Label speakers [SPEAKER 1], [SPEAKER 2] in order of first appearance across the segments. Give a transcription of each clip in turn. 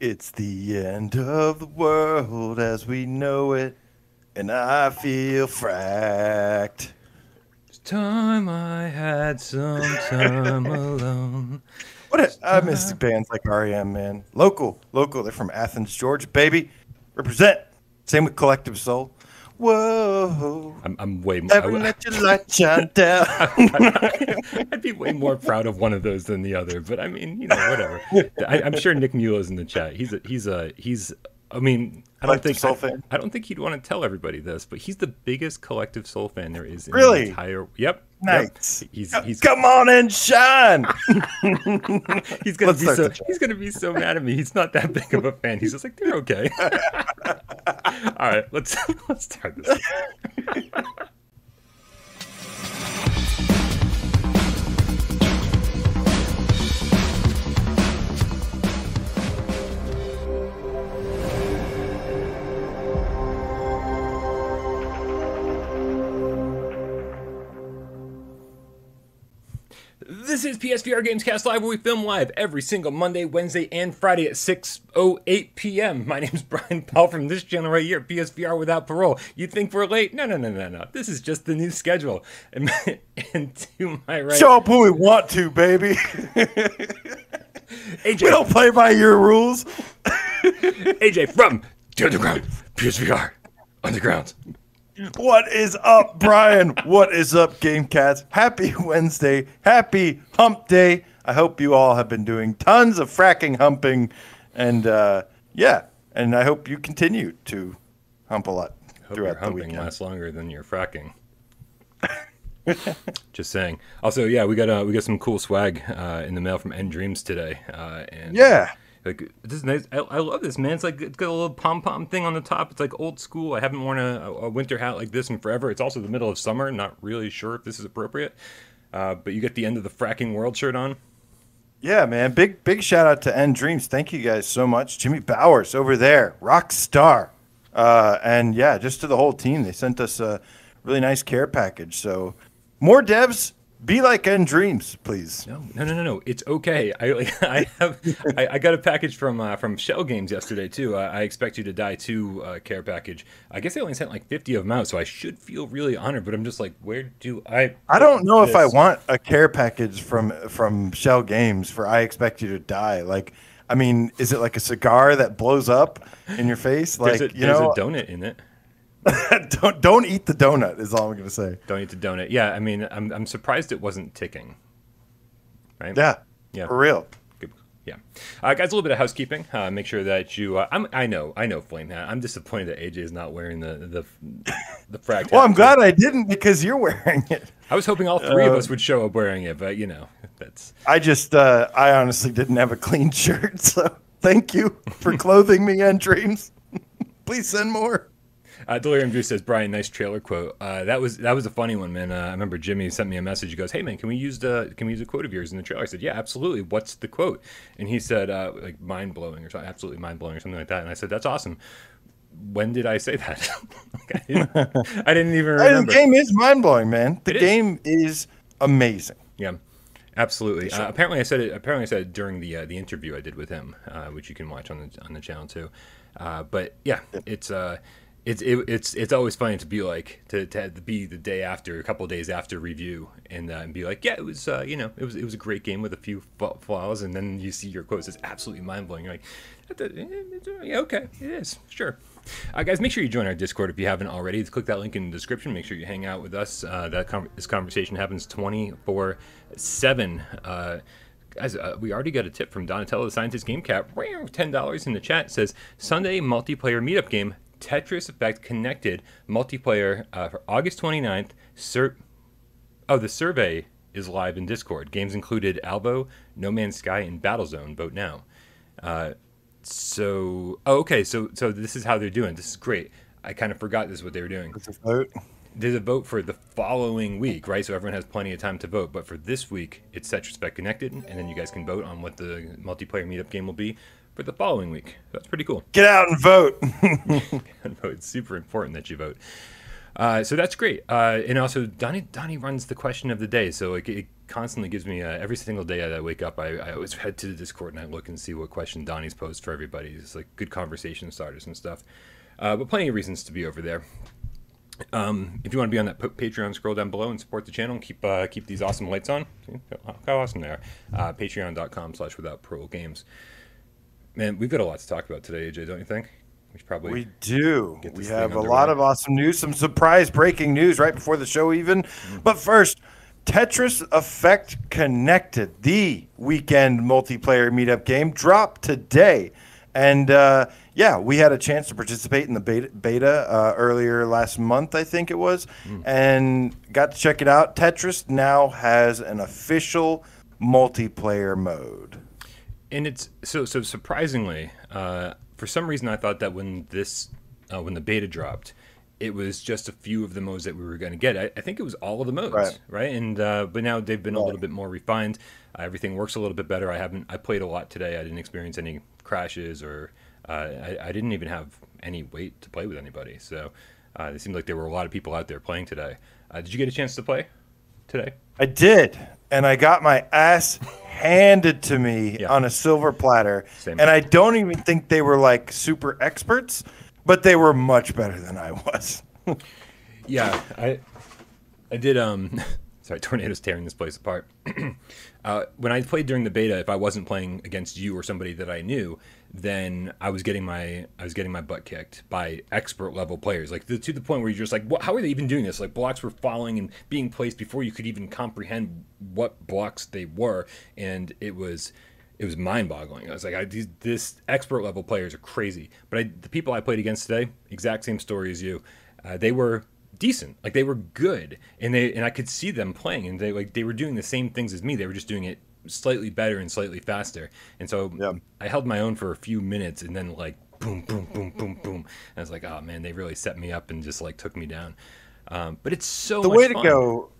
[SPEAKER 1] It's the end of the world as we know it, and I feel fracked.
[SPEAKER 2] It's time I had some time alone.
[SPEAKER 1] What a, I miss bands like REM, man. Local, local. They're from Athens, Georgia, baby. Represent. Same with Collective Soul. Whoa.
[SPEAKER 2] I'm, I'm way more.
[SPEAKER 1] Never let your light shine down.
[SPEAKER 2] I'd be way more proud of one of those than the other, but I mean, you know, whatever. I, I'm sure Nick Mueller's in the chat. He's a, he's a he's. I mean, I don't
[SPEAKER 1] Collective
[SPEAKER 2] think I? I don't think he'd want to tell everybody this, but he's the biggest collective soul fan there is. In
[SPEAKER 1] Really?
[SPEAKER 2] The entire. Yep.
[SPEAKER 1] Nice.
[SPEAKER 2] Yep. He's he's
[SPEAKER 1] Come on and shine.
[SPEAKER 2] he's gonna
[SPEAKER 1] Let's
[SPEAKER 2] be so he's gonna be so mad at me. He's not that big of a fan. He's just like they're okay. All right, let's let's start this. This is PSVR Gamescast Live, where we film live every single Monday, Wednesday, and Friday at 6.08 p.m. My name's Brian Powell from this channel right here, PSVR Without Parole. You think we're late? No, no, no, no, no. This is just the new schedule. And, and to my right,
[SPEAKER 1] Show up when we want to, baby.
[SPEAKER 2] AJ,
[SPEAKER 1] we don't play by your rules.
[SPEAKER 2] AJ from The Underground, PSVR Underground.
[SPEAKER 1] What is up, Brian? What is up, Game Cats? Happy Wednesday. Happy hump day. I hope you all have been doing tons of fracking humping. And uh, yeah, and I hope you continue to hump a lot
[SPEAKER 2] Hope your
[SPEAKER 1] throughout the
[SPEAKER 2] humping
[SPEAKER 1] weekend.
[SPEAKER 2] lasts longer than your fracking. Just saying. Also, yeah, we got uh, we got some cool swag uh, in the mail from nDreams today. Uh, and
[SPEAKER 1] Yeah.
[SPEAKER 2] Like this is nice. I, I love this man. It's like it's got a little pom pom thing on the top. It's like old school. I haven't worn a, a winter hat like this in forever. It's also the middle of summer. Not really sure if this is appropriate. Uh, but you get the end of the fracking world shirt on.
[SPEAKER 1] Yeah, man. Big big shout out to nDreams. Thank you guys so much. Jimmy Bowers over there, rock star. Uh, and yeah, just to the whole team, they sent us a really nice care package. So more devs, be like nDreams, please.
[SPEAKER 2] No, no, no, no, no. It's okay. I I have I, I got a package from uh, from Schell Games yesterday too. Uh, I expect you to die too uh, care package. I guess they only sent like fifty of them out, so I should feel really honored. But I'm just like, where do I?
[SPEAKER 1] I don't know if I want a care package from from Schell Games for I expect you to die. Like, I mean, is it like a cigar that blows up in your face? Like,
[SPEAKER 2] There's, a,
[SPEAKER 1] you
[SPEAKER 2] there's
[SPEAKER 1] know,
[SPEAKER 2] a donut in it.
[SPEAKER 1] don't don't eat the donut. Is all I'm gonna say.
[SPEAKER 2] Don't eat the donut. Yeah, I mean, I'm I'm surprised it wasn't ticking. Right.
[SPEAKER 1] Yeah,
[SPEAKER 2] Yeah.
[SPEAKER 1] for real.
[SPEAKER 2] Good. Yeah, uh, guys. A little bit of housekeeping. Uh, make sure that you. Uh, I'm. I know. I know. Flame hat. I'm disappointed that AJ is not wearing the the the frag.
[SPEAKER 1] Well, I'm glad I didn't because you're wearing it.
[SPEAKER 2] I was hoping all three of
[SPEAKER 1] Uh,
[SPEAKER 2] us would show up wearing it, but you know, that's.
[SPEAKER 1] I just, uh, I honestly didn't have a clean shirt, so thank you for clothing me and dreams. Please send more.
[SPEAKER 2] Uh, Delirium Juice says, "Brian, nice trailer quote. Uh, that was that was a funny one, man. Uh, I remember Jimmy sent me a message. He goes, "Hey, man, can we use the can we use a quote of yours in the trailer?" I said, "Yeah, absolutely. What's the quote?" And he said, uh, "Like mind blowing or something, absolutely mind blowing or something like that." And I said, "That's awesome." When did I say that? Like, I, didn't, I didn't even
[SPEAKER 1] remember. the game is mind blowing, man. The
[SPEAKER 2] It is.
[SPEAKER 1] game is amazing.
[SPEAKER 2] Yeah, absolutely. Uh, apparently, I said it. Apparently, I said it during the uh, the interview I did with him, uh, which you can watch on the on the channel too. Uh, but yeah, it's uh, it's it, it's it's always funny to be like to, to be the day after, a couple days after review, and, uh, and be like, yeah, it was uh, you know it was it was a great game with a few flaws, and then you see your quotes, it's absolutely mind blowing. You're like, "That- that- yeah, okay, it is sure. Uh, guys, make sure you join our Discord if you haven't already. Click that link in the description. Make sure you hang out with us. Uh, that this conversation happens 24 7. Uh, guys, uh, we already got a tip from Donatello, the Scientist Game Cap. $10 in the chat says Sunday multiplayer meetup game Tetris Effect Connected multiplayer uh, for August 29th. Sur- oh, the survey is live in Discord. Games included Alvo, No Man's Sky, and Battlezone. Vote now. Uh, so, oh, okay. So, so this is how they're doing. This is great. I kind of forgot this is what they were doing.
[SPEAKER 1] It's a vote.
[SPEAKER 2] There's a vote for the following week, right? So everyone has plenty of time to vote. But for this week, it's Tetris Effect Connected, and then you guys can vote on what the multiplayer meetup game will be for the following week. That's pretty cool.
[SPEAKER 1] Get out and vote. Vote.
[SPEAKER 2] It's super important that you vote. Uh, so that's great. Uh, and also, Donnie Donnie runs the question of the day, so like it constantly gives me uh, every single day that I wake up. I, I always head to the Discord and I look and see what question Donnie's posed for everybody. It's like good conversation starters and stuff. Uh, but plenty of reasons to be over there. Um, if you want to be on that Patreon, scroll down below and support the channel. And keep uh, keep these awesome lights on. How awesome they are! Uh, Patreon.com/slash Without Pro Games. Man, we've got a lot to talk about today, AJ. Don't you think?
[SPEAKER 1] We should probably we do. We have a lot of awesome news, some surprise breaking news right before the show, even. Mm-hmm. But first, Tetris Effect Connected, the weekend multiplayer meetup game, dropped today. And uh, yeah, we had a chance to participate in the beta, beta uh, earlier last month, I think it was, mm. and got to check it out. Tetris now has an official multiplayer mode.
[SPEAKER 2] And it's so so surprisingly, uh, for some reason, I thought that when this uh, when the beta dropped, it was just a few of the modes that we were going to get. I, I, think it was all of the modes, right? right? And uh, but now they've been right. a little bit more refined. Uh, everything works a little bit better. I haven't. I played a lot today. I didn't experience any crashes or uh, I, I, didn't even have any wait to play with anybody. So uh, it seemed like there were a lot of people out there playing today. Uh, did you get a chance to play today?
[SPEAKER 1] I did, and I got my ass handed to me yeah. on a silver platter. Same. And I don't even think they were like super experts but they were much better than I was.
[SPEAKER 2] yeah, I I did um sorry, tornadoes tearing this place apart. uh, when I played during the beta, if I wasn't playing against you or somebody that I knew, then I was getting my I was getting my butt kicked by expert level players, like the, to the point where you're just like, what, how are they even doing this? Like blocks were falling and being placed before you could even comprehend what blocks they were, and it was it was mind boggling. I was like, I, these, this expert level players are crazy. But I, the people I played against today, exact same story as you, uh, they were decent. Like they were good, and they and I could see them playing, and they like they were doing the same things as me. They were just doing it slightly better and slightly faster. And so. I held my own for a few minutes, and then like boom, boom, boom, boom, boom. And I was like, oh man, they really set me up and just like took me down. Um, but it's so
[SPEAKER 1] the way to go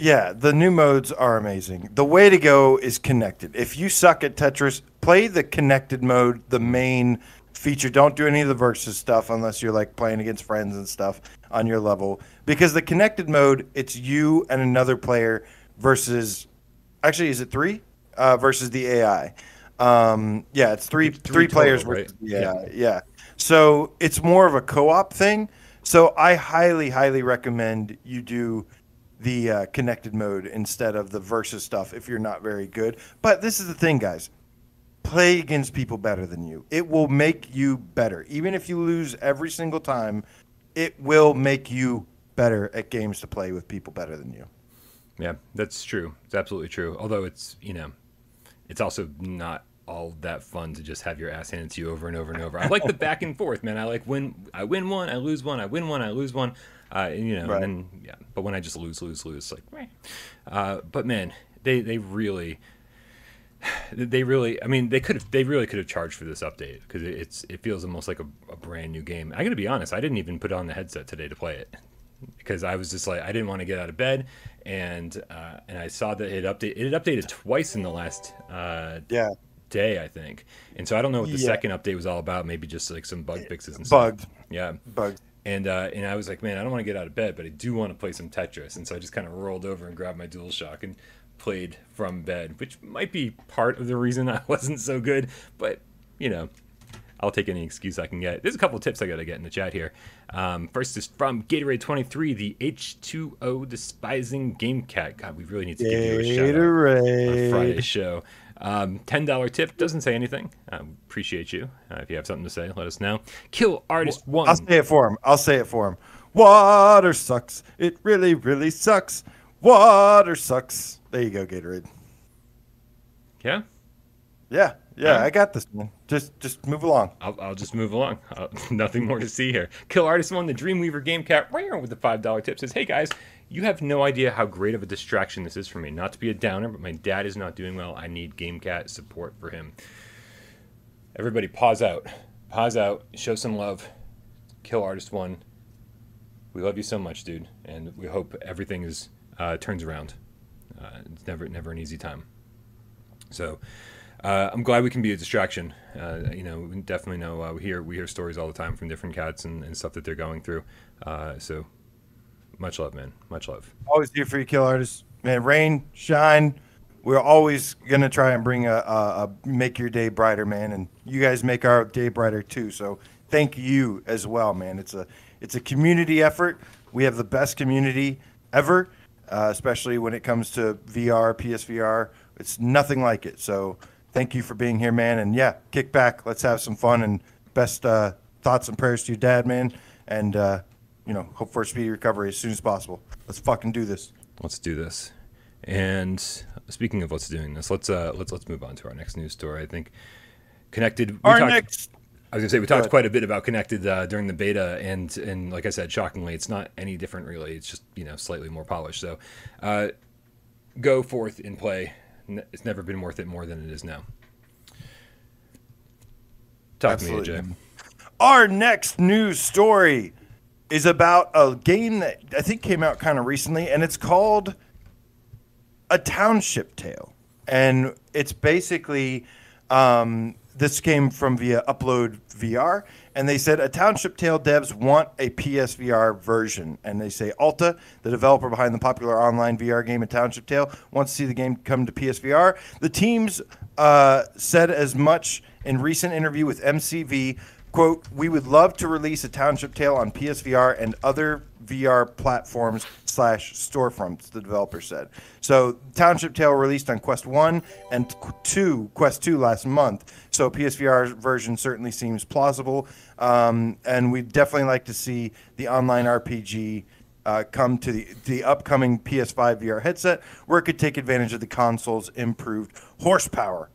[SPEAKER 1] yeah, the new modes are amazing. The way to go is connected. If you suck at Tetris, play the connected mode, the main feature. Don't do any of the versus stuff unless you're like playing against friends and stuff on your level. Because the connected mode, it's you and another player versus. Actually, is it three? Uh, versus the AI. Um, yeah, it's three three, three players. Total, right? yeah, yeah, yeah. So it's more of a co-op thing. So I highly, highly recommend you do the uh, connected mode instead of the versus stuff if you're not very good. But this is the thing, guys. Play against people better than you. It will make you better. Even if you lose every single time, it will make you better at games to play with people better than you.
[SPEAKER 2] Yeah, that's true. It's absolutely true. Although it's, you know, it's also not all that fun to just have your ass handed to you over and over and over. I like the back and forth, man. I like win I win one, I lose one, I win one, I lose one. Uh, and, you know, right. and then yeah. But when I just lose, lose, lose, like, uh, but man, they they really, they really. I mean, they could have. They really could have charged for this update because it's it feels almost like a, a brand new game. I got to be honest. I didn't even put on the headset today to play it because I was just like I didn't want to get out of bed, and uh, and I saw that it update it updated twice in the last uh,
[SPEAKER 1] yeah
[SPEAKER 2] day I think, and so I don't know what the yeah. second update was all about. Maybe just like some bug fixes and
[SPEAKER 1] bugged.
[SPEAKER 2] stuff. Yeah,
[SPEAKER 1] bugged
[SPEAKER 2] and uh, and I was like, man, I don't want to get out of bed, but I do want to play some Tetris, and so I just kind of rolled over and grabbed my DualShock and played from bed, which might be part of the reason I wasn't so good, but you know, I'll take any excuse I can get. There's a couple of tips I got to get in the chat here. Um, first is from Gatorade23, the H2O despising game cat. God, we really need to give you a shout out on Friday's show. Um, $10 tip doesn't say anything. I appreciate you. Uh, if you have something to say, let us know. Kill Artist well, 1.
[SPEAKER 1] I'll say it for him. I'll say it for him. Water sucks. It really, really sucks. Water sucks. There you go, Gatorade.
[SPEAKER 2] Yeah?
[SPEAKER 1] Yeah. Yeah, I got this, man. Just just move along.
[SPEAKER 2] I'll, I'll just move along. Uh, nothing more to see here. Kill Artist 1, the Dreamweaver Game Cat, with the $5 tip says, Hey guys, you have no idea how great of a distraction this is for me. Not to be a downer, but my dad is not doing well. I need GameCat support for him. Everybody, pause out. Pause out. Show some love. Kill Artist One. We love you so much, dude, and we hope everything is uh, turns around. Uh, it's never never an easy time. So. Uh, I'm glad we can be a distraction. Uh, you know, we definitely know uh, we hear we hear stories all the time from different cats and, and stuff that they're going through. Uh, so Much love, man. Much love.
[SPEAKER 1] Always here for you, kill artists. Man, rain, shine. We're always gonna try and bring a, a, a make your day brighter, man. And you guys make our day brighter too. So thank you as well, man. It's a it's a community effort. We have the best community ever, uh, especially when it comes to VR, PSVR. It's nothing like it. So thank you for being here, man. And yeah, kick back. Let's have some fun. And best uh, thoughts and prayers to your dad, man. And uh, you know, hope for a speedy recovery as soon as possible. Let's fucking do this.
[SPEAKER 2] Let's do this. And speaking of let's doing this, let's uh, let's let's move on to our next news story. I think connected.
[SPEAKER 1] Our talked, next.
[SPEAKER 2] I was gonna say we talked quite a bit about connected uh, during the beta, and and like I said, shockingly, it's not any different really. It's just you know slightly more polished. So, uh, go forth and play. It's never been worth it more than it is now. Talk Absolutely. to me, AJ.
[SPEAKER 1] Our next news story is about a game that I think came out kind of recently, and it's called A Township Tale. And it's basically um, this came from via Upload VR, and they said a Township Tale devs want a PSVR version, and they say Alta, the developer behind the popular online VR game A Township Tale, wants to see the game come to PSVR. The teams uh, said as much in recent interview with MCV, Quote, we would love to release a Township Tale on PSVR and other VR platforms slash storefronts, the developer said. So Township Tale released on Quest 1 and 2, Quest 2 last month. So PSVR version certainly seems plausible. Um, and we'd definitely like to see the online RPG uh, come to the, the upcoming PS5 VR headset where it could take advantage of the console's improved horsepower.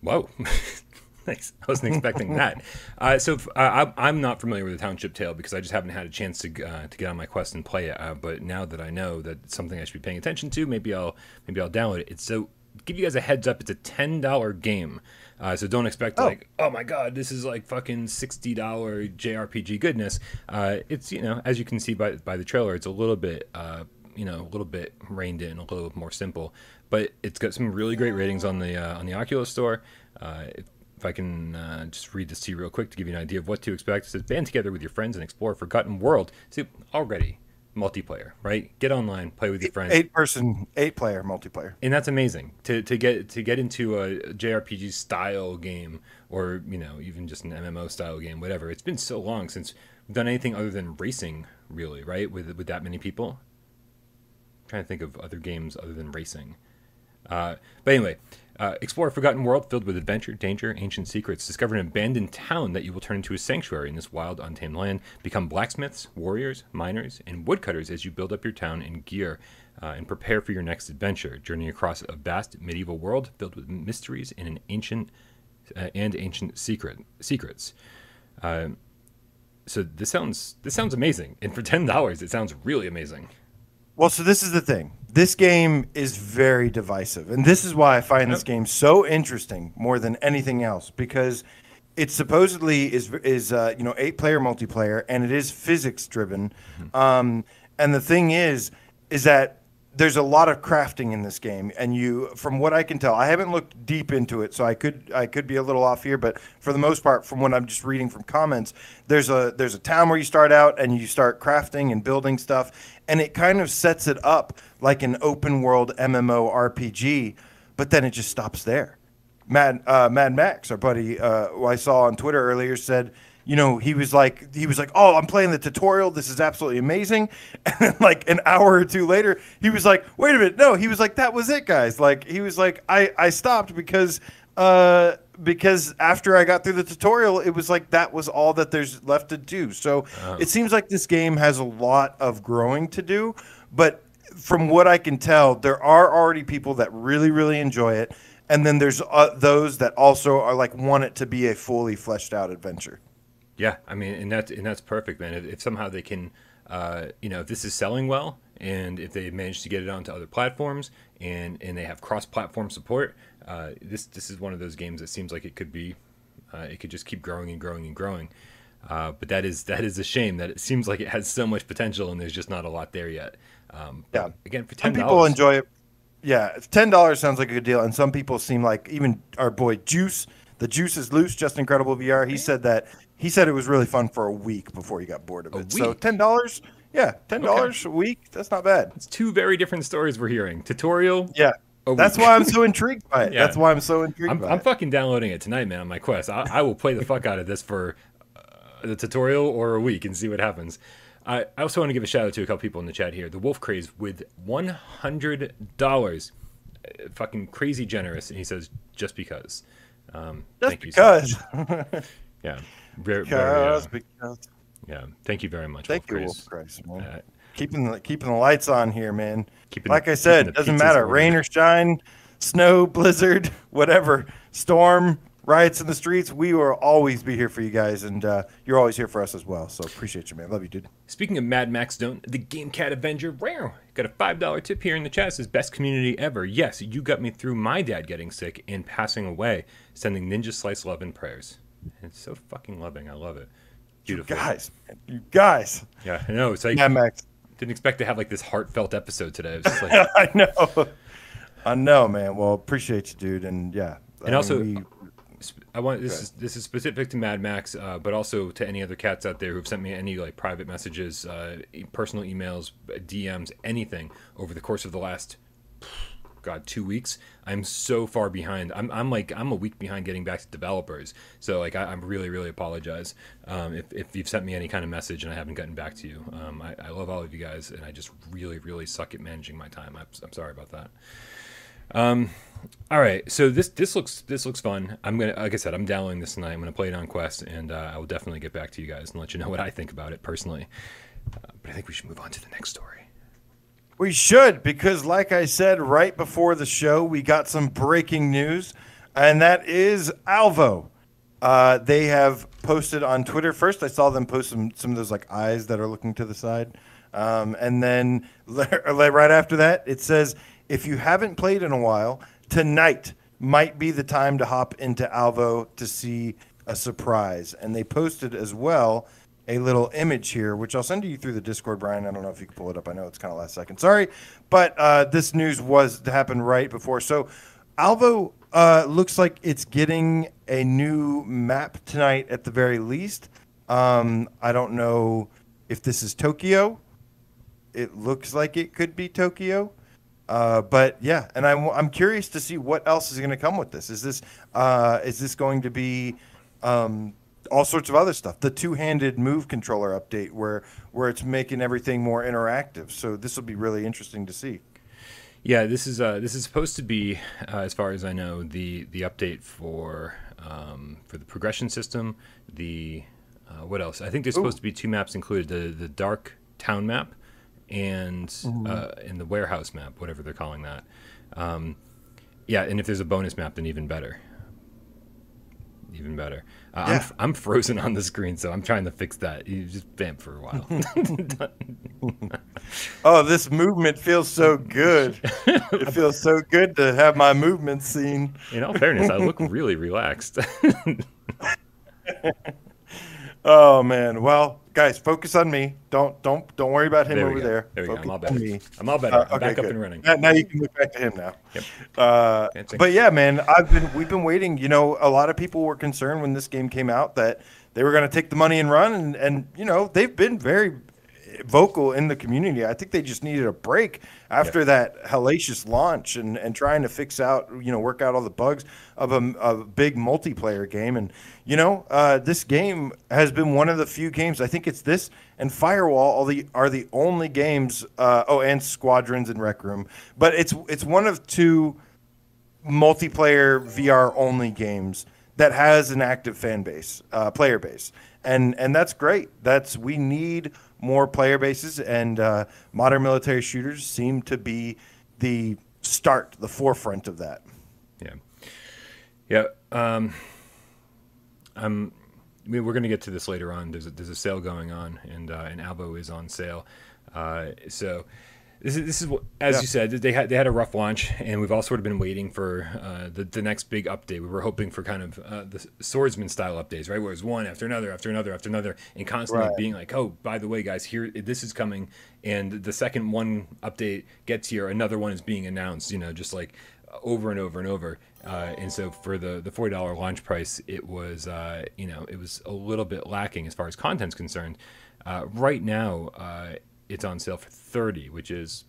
[SPEAKER 2] Whoa. Thanks. I wasn't expecting that. Uh, so uh, I'm not familiar with the Township Tale because I just haven't had a chance to uh, to get on my quest and play it. Uh, but now that I know that it's something I should be paying attention to, maybe I'll maybe I'll download it. It's so give you guys a heads up. It's a ten dollar game. Uh, so don't expect oh. like, oh my god, this is like fucking sixty dollar JRPG goodness. Uh, it's you know, as you can see by by the trailer, it's a little bit you know a little bit reined in, a little more simple. But it's got some really great ratings on the on the Oculus store. It, if I can uh, just read this to you real quick to give you an idea of what to expect. It says, band together with your friends and explore a forgotten world. See, already multiplayer, right? Get online, play with your friends.
[SPEAKER 1] Eight person, eight player multiplayer,
[SPEAKER 2] and that's amazing to to get to get into a JRPG style game, or you know even just an MMO style game, whatever. It's been so long since we've done anything other than racing, really, right? With with that many people. I'm trying to think of other games other than racing. Uh, but anyway, uh, explore a forgotten world filled with adventure, danger, ancient secrets. Discover an abandoned town that you will turn into a sanctuary in this wild, untamed land. Become blacksmiths, warriors, miners, and woodcutters as you build up your town and gear uh, and prepare for your next adventure. Journey across a vast medieval world filled with mysteries and an ancient uh, and ancient secret secrets. Uh, so this sounds this sounds amazing, and for ten dollars, it sounds really amazing.
[SPEAKER 1] Well, so this is the thing. This game is very divisive, and this is why I find this game so interesting more than anything else because it supposedly is is uh, you know eight player multiplayer and it is physics driven. Mm-hmm. Um, and the thing is, is that there's a lot of crafting in this game, and you, from what I can tell, I haven't looked deep into it, so I could I could be a little off here, but for the most part, from what I'm just reading from comments, there's a there's a town where you start out and you start crafting and building stuff, and it kind of sets it up like an open world MMO RPG, but then it just stops there. Mad uh, Mad Max, our buddy, uh, who I saw on Twitter earlier, said you know, he was like, he was like, oh, I'm playing the tutorial. This is absolutely amazing. And then like an hour or two later, he was like, wait a minute, no. He was like, that was it, guys. Like he was like, I I stopped because uh because after I got through the tutorial, it was like that was all that there's left to do. So uh-huh. it seems like this game has a lot of growing to do, but from what I can tell, there are already people that really, really enjoy it, and then there's uh, those that also are like want it to be a fully fleshed out adventure.
[SPEAKER 2] Yeah, I mean, and that's and that's perfect, man. If, if somehow they can, uh, you know, if this is selling well, and if they manage to get it onto other platforms, and and they have cross-platform support, uh, this this is one of those games that seems like it could be, uh, it could just keep growing and growing and growing. Uh, but that is that is a shame that it seems like it has so much potential and there's just not a lot there yet. Um,
[SPEAKER 1] yeah.
[SPEAKER 2] Again, for ten
[SPEAKER 1] people enjoy it. Yeah, ten dollars sounds like a good deal, and some people seem like even our boy Juice. The Juice is loose, just incredible VR. He said that he said it was really fun for a week before he got bored of it. So ten dollars, Yeah, ten dollars a week. That's not bad.
[SPEAKER 2] It's two very different stories we're hearing. Tutorial.
[SPEAKER 1] Yeah. That's why I'm so intrigued by it.
[SPEAKER 2] Yeah.
[SPEAKER 1] That's why I'm so intrigued
[SPEAKER 2] I'm, I'm fucking downloading it tonight, man, on my quest. I, I will play the fuck out of this for uh, the tutorial or a week and see what happens. I, I also want to give a shout out to a couple people in the chat here. The Wolf Craze with one hundred dollars, Uh, fucking crazy generous, and he says just because. Um,
[SPEAKER 1] Just
[SPEAKER 2] thank you. so
[SPEAKER 1] because.
[SPEAKER 2] much. yeah, very, very,
[SPEAKER 1] because,
[SPEAKER 2] uh,
[SPEAKER 1] because.
[SPEAKER 2] yeah. Thank you very much.
[SPEAKER 1] Thank
[SPEAKER 2] Wolf
[SPEAKER 1] you,
[SPEAKER 2] Craze.
[SPEAKER 1] Wolf Christ, man.
[SPEAKER 2] Uh,
[SPEAKER 1] keeping the keeping the lights on here, man.
[SPEAKER 2] Keeping
[SPEAKER 1] like
[SPEAKER 2] the-
[SPEAKER 1] I said,
[SPEAKER 2] keeping the
[SPEAKER 1] doesn't matter,
[SPEAKER 2] ordered.
[SPEAKER 1] rain or shine, snow, blizzard, whatever, storm, riots in the streets. We will always be here for you guys, and uh, you're always here for us as well. So appreciate you, man. Love you, dude.
[SPEAKER 2] Speaking of Mad Max Stone, the Game Cat Avenger, wow, got a $5 tip here in the chat. Says, best community ever. Yes, you got me through my dad getting sick and passing away, sending Ninja Slice love and prayers. And it's so fucking loving. I love it. Beautiful.
[SPEAKER 1] You guys, you guys.
[SPEAKER 2] Yeah, I know. It's like,
[SPEAKER 1] Mad Max.
[SPEAKER 2] didn't expect to have like this heartfelt episode today. It was just like,
[SPEAKER 1] I know. I know, man. Well, appreciate you, dude. And yeah.
[SPEAKER 2] And also-
[SPEAKER 1] we,
[SPEAKER 2] I want this is this is specific to Mad Max, uh, but also to any other cats out there who've sent me any like private messages, uh, personal emails, DMs, anything over the course of the last God two weeks. I'm so far behind. I'm I'm like I'm a week behind getting back to developers. So like I, I'm really really apologize um, if if you've sent me any kind of message and I haven't gotten back to you. Um, I, I love all of you guys, and I just really really suck at managing my time. I'm, I'm sorry about that. Um, All right, so this this looks this looks fun. I'm gonna like I said, I'm downloading this tonight. I'm gonna play it on Quest, and uh, I will definitely get back to you guys and let you know what I think about it personally. Uh, but I think we should move on to the next story.
[SPEAKER 1] We should, because like I said right before the show, we got some breaking news, and that is Alvo. Uh, they have posted on Twitter. First, I saw them post some, some of those like eyes that are looking to the side. Um, and then right after that, it says, if you haven't played in a while, tonight might be the time to hop into Alvo to see a surprise. And they posted as well a little image here, which I'll send to you through the Discord, Brian. I don't know if you can pull it up. I know it's kind of last second. Sorry, but uh, this news was to happen right before. So, Alvo uh, looks like it's getting a new map tonight at the very least. Um, I don't know if this is Tokyo. It looks like it could be Tokyo. Uh, but yeah, and I'm I'm curious to see what else is going to come with this. Is this uh, is this going to be um, all sorts of other stuff? The two-handed move controller update, where where it's making everything more interactive. So this will be really interesting to see.
[SPEAKER 2] Yeah, this is uh, this is supposed to be, uh, as far as I know, the the update for um, for the progression system. The uh, what else? I think there's supposed to be two maps included: the the dark town map and uh, and the warehouse map, whatever they're calling that. Um, yeah, and if there's a bonus map, then even better. Even better. Uh, I'm,
[SPEAKER 1] Yeah.
[SPEAKER 2] f- I'm frozen on the screen, so I'm trying to fix that. You just vamp for a while.
[SPEAKER 1] Oh, this movement feels so good. it feels so good to have my movement seen.
[SPEAKER 2] In all fairness, I look really relaxed.
[SPEAKER 1] Oh man. Well, guys, focus on me. Don't don't don't worry about him
[SPEAKER 2] There
[SPEAKER 1] over
[SPEAKER 2] go.
[SPEAKER 1] there.
[SPEAKER 2] There we go. I'm all better.
[SPEAKER 1] me.
[SPEAKER 2] I'm all better.
[SPEAKER 1] Uh,
[SPEAKER 2] I'm
[SPEAKER 1] okay,
[SPEAKER 2] back up
[SPEAKER 1] good.
[SPEAKER 2] and running.
[SPEAKER 1] Now, now you can look back to him now.
[SPEAKER 2] Yep.
[SPEAKER 1] Uh, but yeah, man, I've been we've been waiting. You know, a lot of people were concerned when this game came out that they were going to take the money and run, and and you know they've been very vocal in the community. I think they just needed a break after that hellacious launch and, and trying to fix out, you know, work out all the bugs of a, a big multiplayer game. And, you know, uh, this game has been one of the few games, I think it's this and Firewall are the, are the only games, uh, oh, and Squadrons and Rec Room, but it's, it's one of two multiplayer VR only games that has an active fan base, uh, player base, and and that's great. That's we need more player bases, and uh, modern military shooters seem to be the start, the forefront of that.
[SPEAKER 2] Yeah. Yeah. Um, I'm. I mean, we're going to get to this later on. There's a, there's a sale going on, and uh, and Alvo is on sale. Uh, so this is this is what, as
[SPEAKER 1] Yeah.
[SPEAKER 2] you said, they had they had a rough launch, and we've all sort of been waiting for uh, the the next big update. We were hoping for kind of uh, the swordsman style updates, right? Where it's one after another, after another, after another, and constantly
[SPEAKER 1] Right.
[SPEAKER 2] being like, oh, by the way, guys, here this is coming, and the second one update gets here, another one is being announced. You know, just like over and over and over. Uh, and so for the the forty dollar launch price, it was uh, you know it was a little bit lacking as far as content's concerned. Uh, right now, uh, it's on sale for 30, which is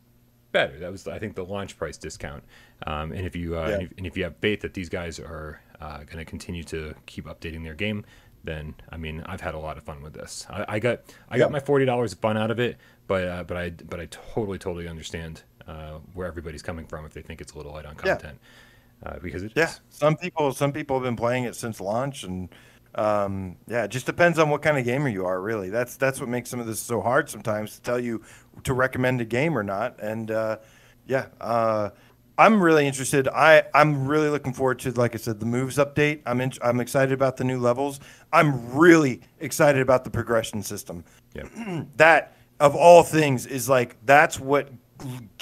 [SPEAKER 2] better. That was, I think, the launch price discount. Um, and if you uh,
[SPEAKER 1] Yeah.
[SPEAKER 2] and, if, and if you have faith that these guys are uh, going to continue to keep updating their game, then I mean, I've had a lot of fun with this. I, I got I
[SPEAKER 1] Yeah.
[SPEAKER 2] got my forty dollars of fun out of it, but uh, but I but I totally totally understand uh, where everybody's coming from if they think it's a little light on
[SPEAKER 1] Yeah.
[SPEAKER 2] content. Uh, because it is.
[SPEAKER 1] Yeah, some people some people have been playing it since launch, and um, yeah, it just depends on what kind of gamer you are. Really, that's that's what makes some of this so hard sometimes to tell you to recommend a game or not. And uh, yeah, uh, I'm really interested. I I'm really looking forward to, like I said, the moves update. I'm in, I'm excited about the new levels. I'm really excited about the progression system.
[SPEAKER 2] Yeah.
[SPEAKER 1] that of all things is like that's what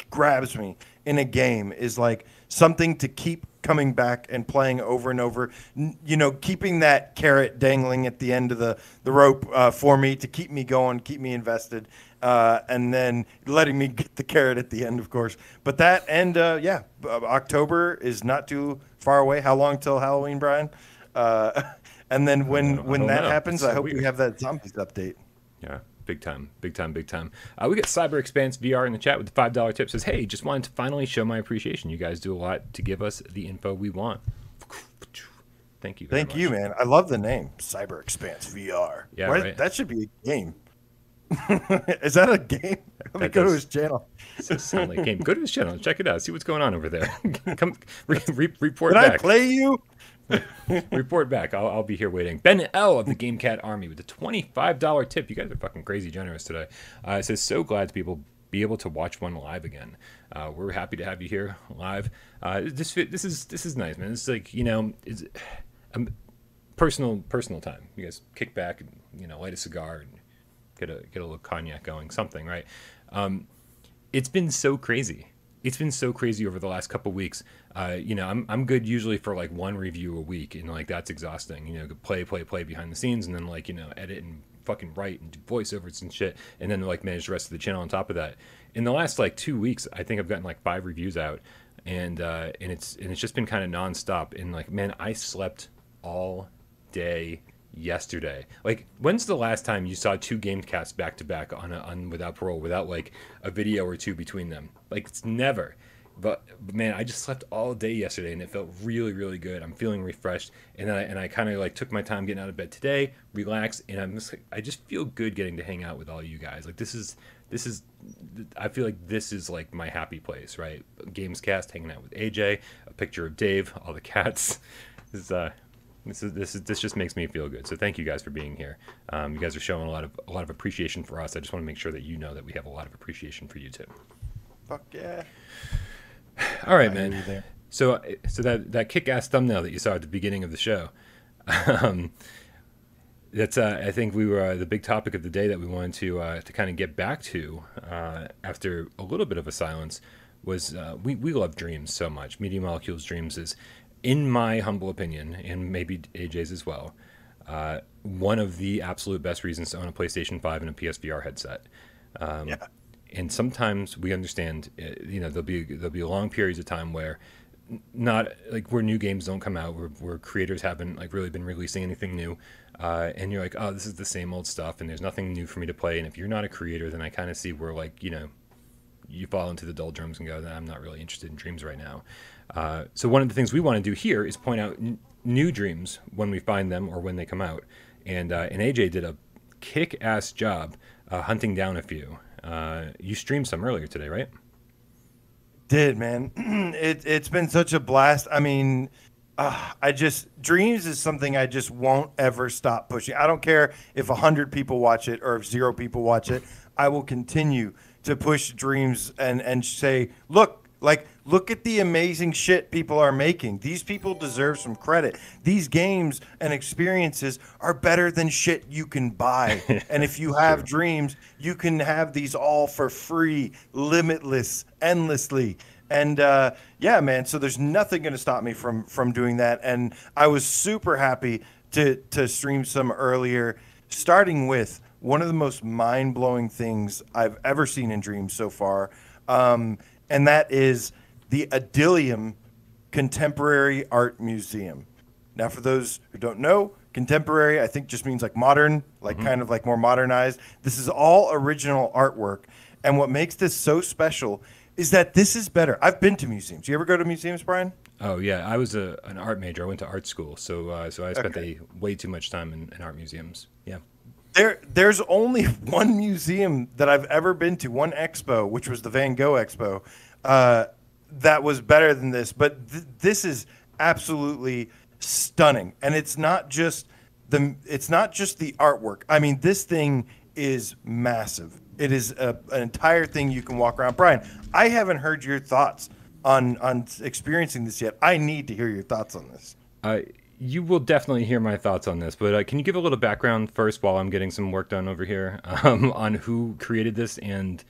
[SPEAKER 1] grabs me in a game is like something to keep coming back and playing over and over. N- you know keeping that carrot dangling at the end of the the rope uh, for me to keep me going keep me invested uh, and then letting me get the carrot at the end of course. But that and uh, yeah october is not too far away. How long till halloween brian? Uh, and then when when that
[SPEAKER 2] know.
[SPEAKER 1] happens i hope we
[SPEAKER 2] weird.
[SPEAKER 1] have that zombies update.
[SPEAKER 2] Yeah, big time, big time, big time. Uh, we got Cyber Expanse VR in the chat with the five dollar tip. Says, "Hey, just wanted to finally show my appreciation. You guys do a lot to give us the info we want. Thank you.
[SPEAKER 1] Thank you, man. I love the name Cyber Expanse VR.
[SPEAKER 2] Yeah,
[SPEAKER 1] Why-
[SPEAKER 2] right.
[SPEAKER 1] That should be a game. Is that a game? Let me go to his channel.
[SPEAKER 2] Sound like game. Go to his channel, check it out, see what's going on over there. Come re- re- report
[SPEAKER 1] Did I play you?
[SPEAKER 2] report back. I'll, I'll be here waiting. Ben L of the Game Cat Army with a twenty-five dollar tip. You guys are fucking crazy generous today. Uh, it says so glad to be able be able to watch one live again. Uh, we're happy to have you here live. Uh, this this is this is nice, man. It's like you know, it's um, personal personal time. You guys kick back and you know light a cigar and get a get a little cognac going, something, right? Um, it's been so crazy. It's been so crazy over the last couple weeks. Uh, you know, I'm I'm good usually for like one review a week, and like that's exhausting. You know, play, play, play behind the scenes, and then like you know, edit and fucking write and do voiceovers and shit, and then like manage the rest of the channel on top of that. In the last like two weeks, I think I've gotten like five reviews out, and uh, and it's and it's just been kind of nonstop. And like, man, I slept all day yesterday. Like, when's the last time you saw two game casts back to back on a, on without parole, without like a video or two between them? Like, it's never. But, but man, I just slept all day yesterday, and it felt really, really good. I'm feeling refreshed, and then I, and I kind of like took my time getting out of bed today, relaxed, and I'm just I just feel good getting to hang out with all you guys. Like this is this is I feel like this is like my happy place, right? Games cast, hanging out with AJ, a picture of Dave, all the cats. This is uh, this is this is this just makes me feel good. So thank you guys for being here. Um, you guys are showing a lot of a lot of appreciation for us. I just want to make sure that you know that we have a lot of appreciation for you too.
[SPEAKER 1] Fuck yeah.
[SPEAKER 2] All right,
[SPEAKER 1] I
[SPEAKER 2] man. So so that that kick-ass thumbnail that you saw at the beginning of the show, um, that's uh, I think we were uh, the big topic of the day that we wanted to uh, to kind of get back to uh, after a little bit of a silence was uh, we we love Dreams so much. Media Molecules Dreams is, in my humble opinion, and maybe AJ's as well, uh, one of the absolute best reasons to own a PlayStation Five and a PSVR headset. Um,
[SPEAKER 1] Yeah.
[SPEAKER 2] And sometimes we understand uh, you know there'll be there'll be long periods of time where not like where new games don't come out where, where creators haven't like really been releasing anything new uh, and you're like oh this is the same old stuff and there's nothing new for me to play and if you're not a creator then i kind of see where like you know you fall into the doldrums and go i'm not really interested in dreams right now uh, so one of the things we want to do here is point out n- new dreams when we find them or when they come out and uh, and aj did a kick-ass job uh, hunting down a few uh, you streamed some earlier today right
[SPEAKER 1] Did man, it it's been such a blast. I mean, uh, I just dreams is something I just won't ever stop pushing. I don't care if hundred people watch it or if zero people watch it. I will continue to push dreams and and say, look, like look at the amazing shit people are making. These people deserve some credit. These games and experiences are better than shit you can buy. and if you have dreams, you can have these all for free, limitless, endlessly. And uh, yeah, man. So there's nothing going to stop me from from doing that. And I was super happy to to stream some earlier, starting with one of the most mind blowing things I've ever seen in dreams so far, um, and that is the Adilium Contemporary Art Museum. Now, for those who don't know, contemporary I think just means like modern, like kind of like more modernized. This is all original artwork, And what makes this so special is that this is better. I've been to museums. You ever go to museums, Brian?
[SPEAKER 2] Oh yeah, I was a, an art major. I went to art school, so uh, so I spent okay. a, way too much time in, in art museums. Yeah.
[SPEAKER 1] There, there's only one museum that I've ever been to, one expo, which was the Van Gogh Expo, uh, that was better than this. But th- this is absolutely stunning, and it's not just the it's not just the artwork. I mean, this thing is massive. It is a, an entire thing you can walk around. Brian, I haven't heard your thoughts on on experiencing this yet. I need to hear your thoughts on this.
[SPEAKER 2] Uh, you will definitely hear my thoughts on this, but uh, can you give a little background first while I'm getting some work done over here um, on who created this and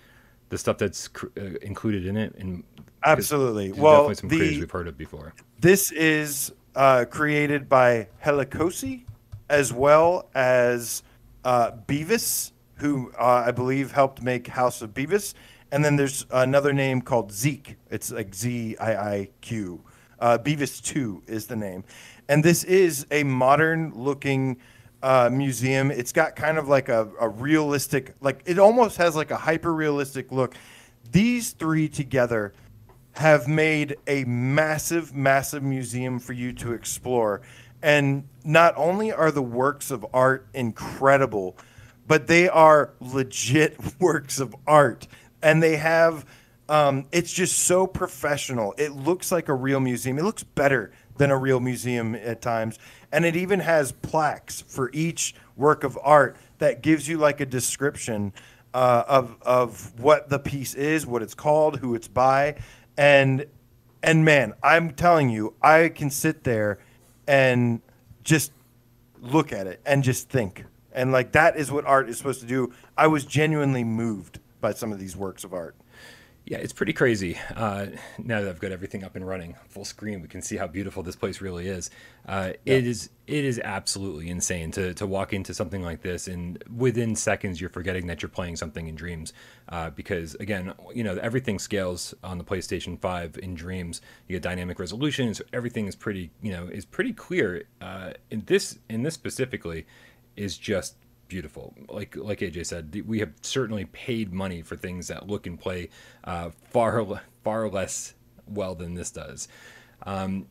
[SPEAKER 2] the stuff that's cr- uh, included in it? And
[SPEAKER 1] absolutely, well,
[SPEAKER 2] definitely some the, creators we've heard of before.
[SPEAKER 1] This is uh, created by Helicosi as well as uh, Bevis, who uh, I believe helped make House of Beavis. And then there's another name called Zeke. It's like Z I I Q. Uh, Bevis 2 is the name. And this is a modern looking uh, museum. It's got kind of like a, a realistic, like it almost has like a hyper realistic look. These three together have made a massive, massive museum for you to explore. And not only are the works of art incredible, but they are legit works of art. And they have, um, it's just so professional. It looks like a real museum. It looks better than a real museum at times. And it even has plaques for each work of art that gives you like a description uh, of, of what the piece is, what it's called, who it's by. And, and man, I'm telling you, I can sit there and just look at it and just think. And like that is what art is supposed to do. I was genuinely moved by some of these works of art.
[SPEAKER 2] Yeah, it's pretty crazy. Uh, now that I've got everything up and running full screen, we can see how beautiful this place really is. Uh, yeah. It is it is absolutely insane to to walk into something like this, and within seconds you're forgetting that you're playing something in Dreams, uh, because again, you know everything scales on the PlayStation Five in Dreams. You get dynamic resolution, so everything is pretty you know is pretty clear. Uh, in this in this specifically is just beautiful. Like like AJ said, we have certainly paid money for things that look and play uh, far far less well than this does. Um,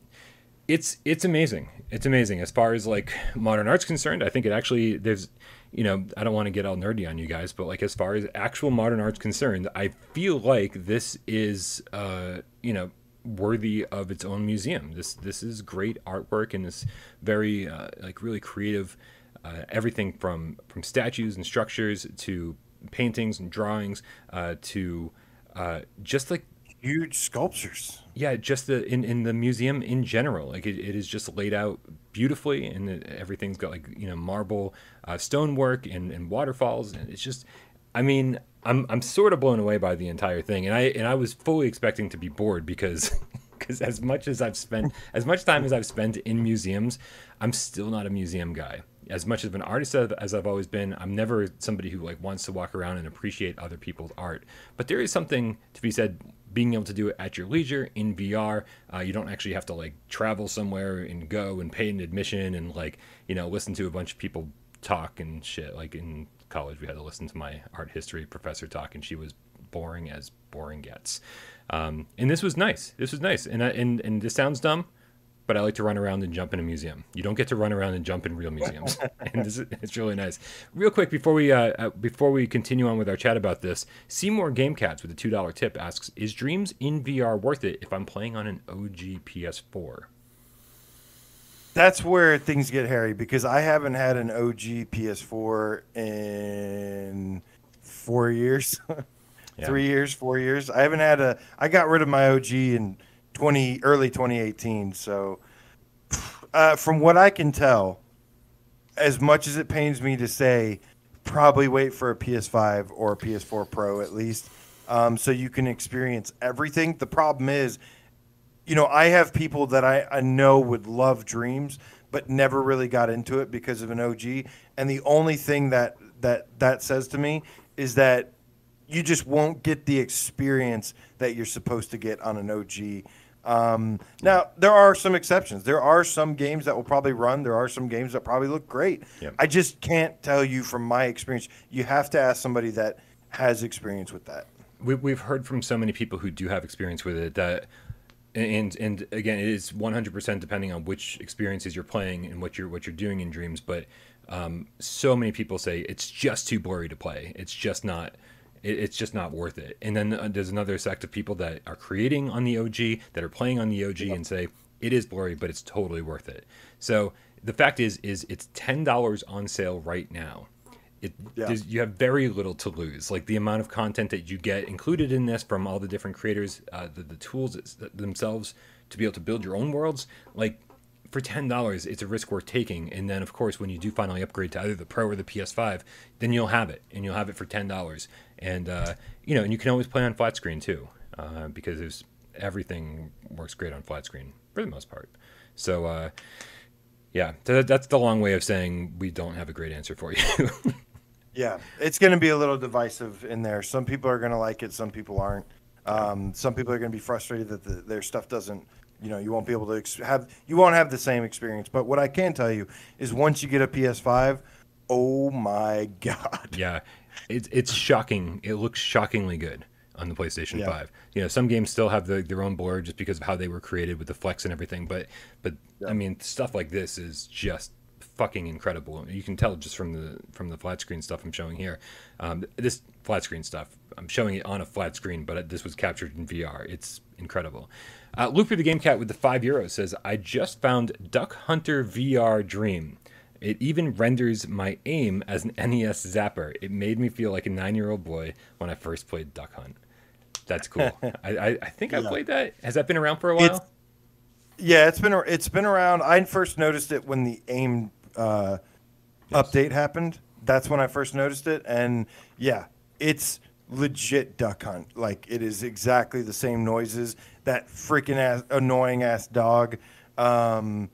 [SPEAKER 2] it's it's amazing. It's amazing as far as like modern art's concerned. I think it actually there's you know I don't want to get all nerdy on you guys, but like as far as actual modern art's concerned, I feel like this is uh, you know worthy of its own museum. This this is great artwork and this very uh, like really creative uh, everything from from statues and structures to paintings and drawings uh, to uh, just like
[SPEAKER 1] huge sculptures.
[SPEAKER 2] Yeah, just the in, in the museum in general, like it, it is just laid out beautifully, and it, everything's got like you know marble uh, stonework and, and waterfalls, and it's just, I mean, I'm I'm sort of blown away by the entire thing, and I and I was fully expecting to be bored because. Because as much as I've spent, as much time as I've spent in museums, I'm still not a museum guy as much of an artist as I've always been, I'm never somebody who like wants to walk around and appreciate other people's art. But there is something to be said being able to do it at your leisure in VR. Uh, you don't actually have to like travel somewhere and go and pay an admission and like you know listen to a bunch of people talk and shit. Like in college, we had to listen to my art history professor talk, and she was boring as boring gets. Um, and this was nice. This was nice. And and and this sounds dumb but I like to run around and jump in a museum. You don't get to run around and jump in real museums, and this, it's really nice. Real quick before we uh, uh, before we continue on with our chat about this, Seymour Gamecats with a two dollar tip asks: Is Dreams in VR worth it if I'm playing on an OG PS4?
[SPEAKER 1] That's where things get hairy because I haven't had an OG PS4 in four years, yeah. three years, four years. I haven't had a. I got rid of my OG in 20 early 2018. So, uh, from what I can tell, as much as it pains me to say, probably wait for a PS5 or a PS4 Pro at least, um, so you can experience everything. The problem is, you know, I have people that I, I know would love Dreams, but never really got into it because of an OG. And the only thing that that that says to me is that you just won't get the experience that you're supposed to get on an OG um, now there are some exceptions. There are some games that will probably run. There are some games that probably look great. Yep. I just can't tell you from my experience. You have to ask somebody that has experience with that.
[SPEAKER 2] we, we've heard from so many people who do have experience with it that and and again it is 100% depending on which experiences you're playing and what you're what you're doing in dreams but um, so many people say it's just too blurry to play it's just not it, it's just not worth it and then uh, there's another sect of people that are creating on the og that are playing on the og and say it is blurry but it's totally worth it so the fact is is it's $10 on sale right now it
[SPEAKER 1] Yeah.
[SPEAKER 2] you have very little to lose. Like the amount of content that you get included in this from all the different creators, uh, the, the tools themselves to be able to build your own worlds. Like for ten dollars, it's a risk worth taking. And then of course, when you do finally upgrade to either the Pro or the PS5, then you'll have it, and you'll have it for ten dollars. And uh, you know, and you can always play on flat screen too, uh, because there's everything works great on flat screen for the most part. So. Uh, yeah, th- that's the long way of saying we don't have a great answer for you.
[SPEAKER 1] Yeah, it's going to be a little divisive in there. Some people are going to like it, some people aren't. Um, some people are going to be frustrated that the, their stuff doesn't, you know, you won't be able to ex- have, you won't have the same experience. But what I can tell you is once you get a PS5, oh my God.
[SPEAKER 2] Yeah, it's it's shocking. It looks shockingly good on the PlayStation
[SPEAKER 1] Yeah.
[SPEAKER 2] Five. You know, some games still have the, their own blur just because of how they were created with the flex and everything. But but I mean, stuff like this is just fucking incredible. You can tell just from the from the flat screen stuff I'm showing here. Um, this flat screen stuff, I'm showing it on a flat screen, but this was captured in VR. It's incredible. Uh, Looper the Game Cat with the five euros says, "I just found Duck Hunter VR Dream." It even renders my aim as an NES zapper. It made me feel like a nine year old boy when I first played Duck Hunt. That's cool. I, I, I think I
[SPEAKER 1] Yeah.
[SPEAKER 2] played that. Has that been around for a while?
[SPEAKER 1] It's- Yeah, it's been it's been around. I first noticed it when the AIM uh, update happened. That's when I first noticed it, and yeah, it's legit Duck Hunt. Like it is exactly the same noises. That freaking ass, annoying ass dog. Um,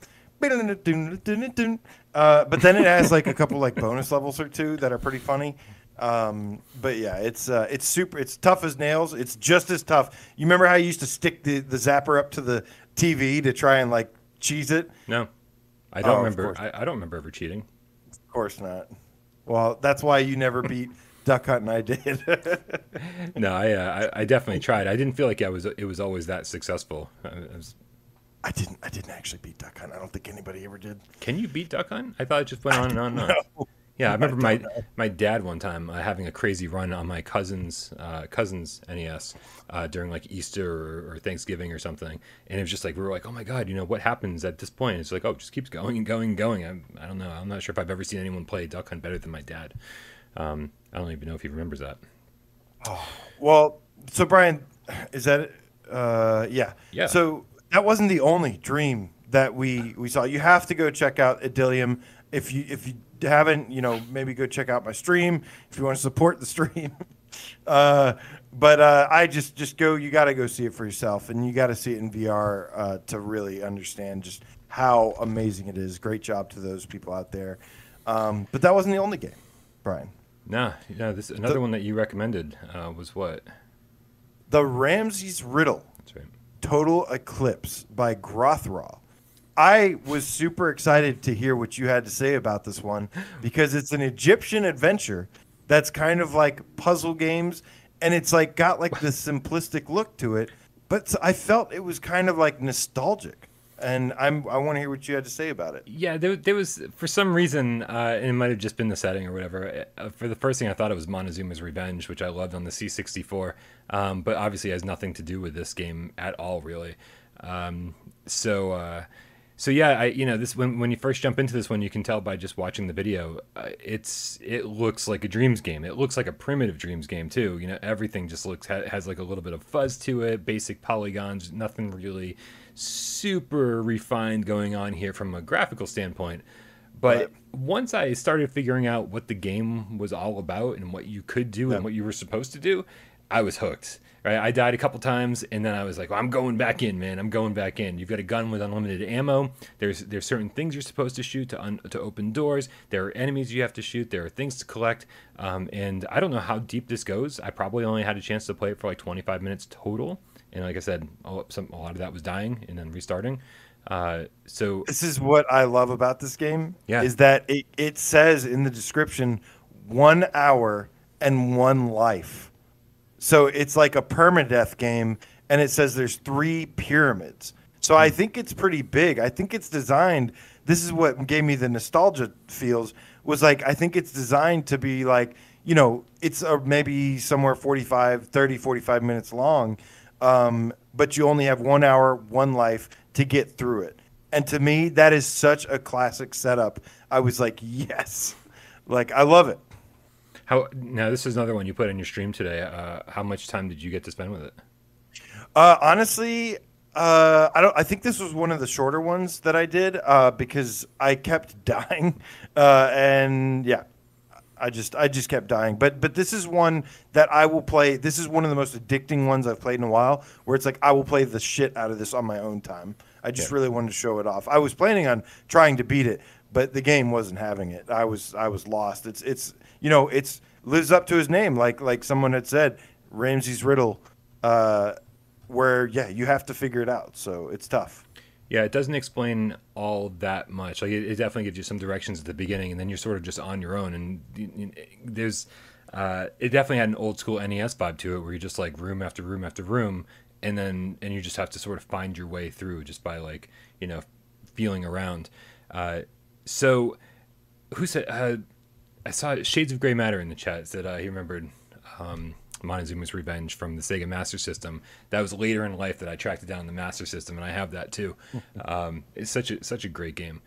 [SPEAKER 1] uh, but then it has like a couple like bonus levels or two that are pretty funny. Um, but yeah, it's uh, it's super. It's tough as nails. It's just as tough. You remember how you used to stick the, the zapper up to the TV to try and like cheese it?
[SPEAKER 2] no, I
[SPEAKER 1] Oh,
[SPEAKER 2] don't
[SPEAKER 1] of
[SPEAKER 2] remember. I, I don't remember ever cheating.
[SPEAKER 1] Of course not. Well, that's why you never beat Duck Hunt and I did.
[SPEAKER 2] No, I, uh, I I definitely tried. I didn't feel like I was it was always that successful. I was,
[SPEAKER 1] I didn't. I didn't actually beat Duck Hunt. I don't think anybody ever did.
[SPEAKER 2] can you beat Duck Hunt? I thought it just went on and on and on. Yeah, I remember my my dad one time uh, having a crazy run on my cousin's uh, cousin's NES uh, during like Easter or, or Thanksgiving or something, and it was just like we were like, oh my god, you know what happens at this point? It's like oh, it just keeps going and going and going. I'm, I don't know. I'm not sure if I've ever seen anyone play Duck Hunt better than my dad. Um, I don't even know if he remembers that.
[SPEAKER 1] Well, so Brian, is that? it? Uh, yeah.
[SPEAKER 2] Yeah.
[SPEAKER 1] So that wasn't the only dream that we we saw. You have to go check out Idilium if you if you haven't. You know, maybe go check out my stream if you want to support the stream. uh, but uh, I just just go. You got to go see it for yourself, and you got to see it in VR uh, to really understand just how amazing it is. Great job to those people out there. Um, but that wasn't the only game, Brian.
[SPEAKER 2] No, no. This another
[SPEAKER 1] The-
[SPEAKER 2] one that you recommended uh, was what?
[SPEAKER 1] The Ramses Riddle.
[SPEAKER 2] That's right.
[SPEAKER 1] Total Eclipse by Grothraw. I was super excited to hear what you had to say about this one because it's an Egyptian adventure that's kind of like puzzle games and it's like got like this simplistic look to it, but I felt it was kind of like nostalgic. And I'm I want to hear what you had to say about it.
[SPEAKER 2] Yeah, there, there was for some reason, uh, and it might have just been the setting or whatever. Uh, for the first thing, I thought it was Montezuma's Revenge, which I loved on the C64, um, but obviously has nothing to do with this game at all, really. Um, so, uh, so yeah, I you know this when when you first jump into this one, you can tell by just watching the video. Uh, it's it looks like a Dreams game. It looks like a primitive Dreams game too. You know, everything just looks ha- has like a little bit of fuzz to it, basic polygons, nothing really super refined going on here from a graphical standpoint. But
[SPEAKER 1] Right.
[SPEAKER 2] once I started figuring out what the game was all about and what you could do
[SPEAKER 1] Yeah.
[SPEAKER 2] and what you were supposed to do, I was hooked. Right, I died a couple times, and then I was like, well, "I'm going back in, man. I'm going back in." You've got a gun with unlimited ammo. There's there's certain things you're supposed to shoot to un- to open doors. There are enemies you have to shoot. There are things to collect. Um, and I don't know how deep this goes. I probably only had a chance to play it for like 25 minutes total. And like I said, a, some, a lot of that was dying and then restarting. Uh, so
[SPEAKER 1] This is what I love about this game.
[SPEAKER 2] Yeah.
[SPEAKER 1] Is that it, it says in the description one hour and one life. So it's like a permadeath game, and it says there's three pyramids. So I think it's pretty big. I think it's designed. This is what gave me the nostalgia feels. Was like I think it's designed to be like you know it's a, maybe somewhere 45, 30, 45 minutes long, um, but you only have one hour, one life to get through it. And to me, that is such a classic setup. I was like, yes, like I love it.
[SPEAKER 2] How now? This is another one you put in your stream today. Uh, how much time did you get to spend with it?
[SPEAKER 1] Uh, honestly, uh, I don't. I think this was one of the shorter ones that I did uh, because I kept dying, uh, and yeah, I just I just kept dying. But but this is one that I will play. This is one of the most addicting ones I've played in a while. Where it's like I will play the shit out of this on my own time. I just yeah. really wanted to show it off. I was planning on trying to beat it, but the game wasn't having it. I was I was lost. It's it's you know it's lives up to his name. Like like someone had said, Ramsey's Riddle. Uh, where yeah, you have to figure it out. So it's tough.
[SPEAKER 2] Yeah, it doesn't explain all that much. Like it, it definitely gives you some directions at the beginning, and then you're sort of just on your own. And you, you, there's, uh, it definitely had an old school NES vibe to it, where you're just like room after room after room, and then and you just have to sort of find your way through just by like you know feeling around. Uh, so, who said? Uh, I saw Shades of Gray Matter in the chat said uh, he remembered. Um, Montezuma's Revenge from the Sega Master System. That was later in life that I tracked it down in the Master System, and I have that too. um, it's such a such a great game.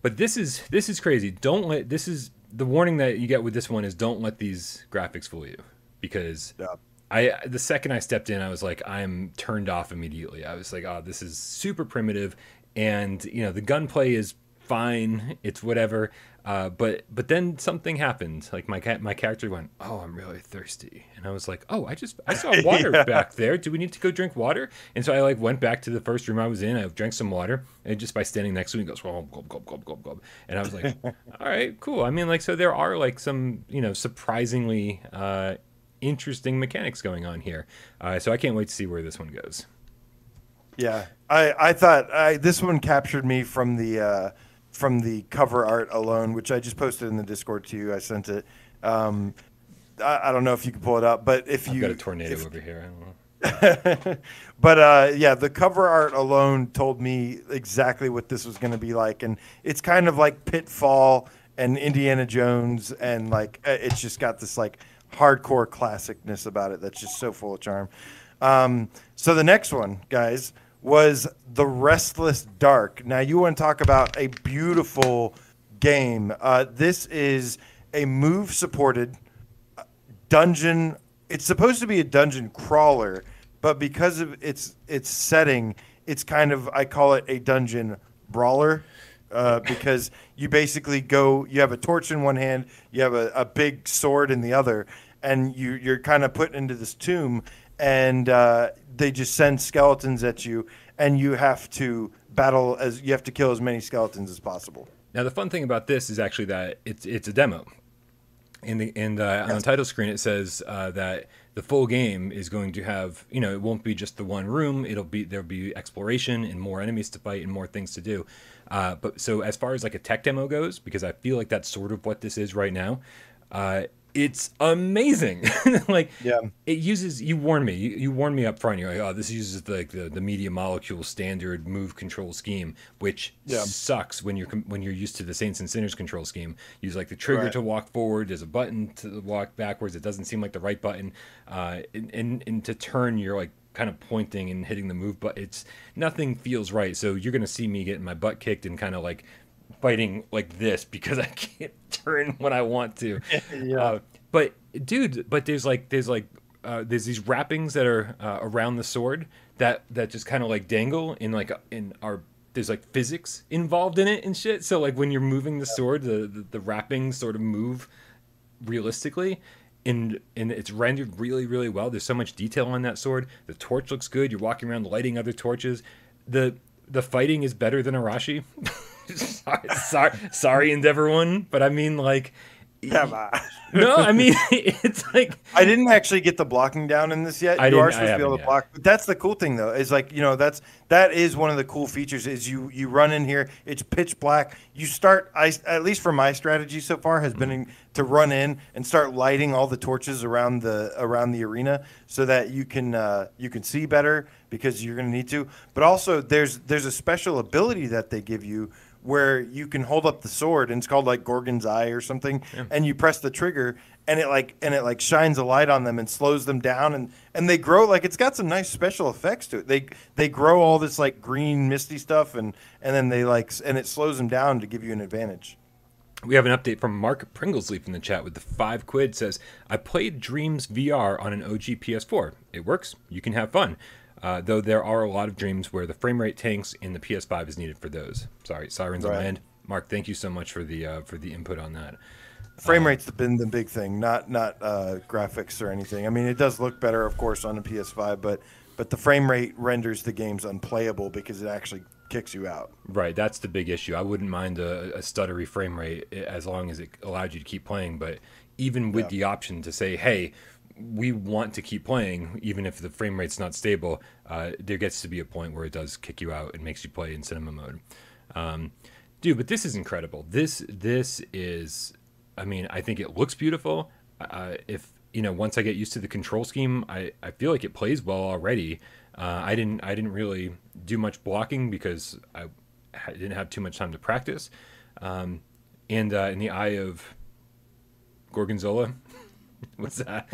[SPEAKER 2] But this is this is crazy. Don't let this is the warning that you get with this one is don't let these graphics fool you because yeah. I the second I stepped in, I was like I'm turned off immediately. I was like, oh, this is super primitive, and you know the gunplay is fine. It's whatever. Uh, but but then something happened. Like my cat, my character went, "Oh, I'm really thirsty," and I was like, "Oh, I just I saw water yeah. back there. Do we need to go drink water?" And so I like went back to the first room I was in. I drank some water, and just by standing next to him, he goes, "Gulp, gulp, gulp, gulp, gulp, gulp," and I was like, "All right, cool." I mean, like, so there are like some you know surprisingly uh, interesting mechanics going on here. Uh, so I can't wait to see where this one goes.
[SPEAKER 1] Yeah, I I thought I, this one captured me from the uh, from the cover art alone, which I just posted in the Discord to you. I sent it. Um, I, I, don't know if you can pull it up, but if
[SPEAKER 2] I've
[SPEAKER 1] you
[SPEAKER 2] got a tornado if, over here, I don't know.
[SPEAKER 1] but uh, yeah, the cover art alone told me exactly what this was going to be like, and it's kind of like Pitfall and Indiana Jones, and like uh, it's just got this like hardcore classicness about it that's just so full of charm. Um, so the next one, guys, was The Restless Dark. Now, you want to talk about a beautiful game. Uh, this is a move supported uh, dungeon. It's supposed to be a dungeon crawler, but because of its its setting, it's kind of I call it a dungeon brawler. Uh, because you basically go, you have a torch in one hand, you have a, a big sword in the other, and you, you're kind of put into this tomb, and uh, they just send skeletons at you, and you have to battle as you have to kill as many skeletons as possible.
[SPEAKER 2] Now, the fun thing about this is actually that it's it's a demo. In the in the yes. on the title screen, it says uh, that the full game is going to have you know it won't be just the one room. It'll be there'll be exploration and more enemies to fight and more things to do. Uh, but so as far as like a tech demo goes, because I feel like that's sort of what this is right now. Uh, it's amazing. like, yeah, it uses. You warn me. You, you warn me up front. You're like, oh, this uses like the, the media molecule standard move control scheme, which yeah. sucks when you're when you're used to the Saints and Sinners control scheme. Use like the trigger right. to walk forward. There's a button to walk backwards. It doesn't seem like the right button. Uh, and, and, and to turn, you're like kind of pointing and hitting the move, but it's nothing feels right. So you're gonna see me getting my butt kicked and kind of like fighting like this because I can't turn when I want to. yeah. Uh, but dude, but there's like there's like uh, there's these wrappings that are uh, around the sword that that just kind of like dangle in like in our there's like physics involved in it and shit. So like when you're moving the sword, the the, the wrappings sort of move realistically. And, and it's rendered really really well. There's so much detail on that sword. The torch looks good. You're walking around lighting other torches. The the fighting is better than Arashi. sorry, sorry, sorry, Endeavor One, but I mean like
[SPEAKER 1] Come on.
[SPEAKER 2] no, I mean it's like
[SPEAKER 1] I didn't actually get the blocking down in this yet.
[SPEAKER 2] I
[SPEAKER 1] you are supposed to be able to
[SPEAKER 2] yet.
[SPEAKER 1] block. But that's the cool thing though, is like, you know, that's that is one of the cool features is you you run in here, it's pitch black. You start I at least for my strategy so far has been in, to run in and start lighting all the torches around the around the arena so that you can uh, you can see better because you're going to need to. But also there's there's a special ability that they give you where you can hold up the sword and it's called like Gorgon's Eye or something, and you press the trigger and it like and it like shines a light on them and slows them down and and they grow like it's got some nice special effects to it. They they grow all this like green misty stuff and and then they like and it slows them down to give you an advantage.
[SPEAKER 2] We have an update from Mark Pringlesleaf in the chat with the five quid. Says, I played Dreams VR on an OG PS4. It works. You can have fun. Uh, though there are a lot of dreams where the frame rate tanks and the PS5 is needed for those. Sorry, sirens on
[SPEAKER 1] Right.
[SPEAKER 2] land. Mark, thank you so much for the uh, for the input on that.
[SPEAKER 1] Frame rate's been the big thing, not not uh, graphics or anything. I mean, it does look better, of course, on the PS5, but but the frame rate renders the games unplayable because it actually kicks you out.
[SPEAKER 2] Right, that's the big issue. I wouldn't mind a, a stuttery frame rate as long as it allowed you to keep playing. But even with
[SPEAKER 1] Yeah.
[SPEAKER 2] the option to say, "Hey, we want to keep playing," even if the frame rate's not stable, uh, there gets to be a point where it does kick you out and makes you play in cinema mode. Um, dude, but this is incredible. This this is, I mean, I think it looks beautiful. Uh, if you know, once I get used to the control scheme, I, I feel like it plays well already. Uh, I didn't I didn't really do much blocking because I didn't have too much time to practice. Um, and uh, in the eye of Gorgonzola, what's that?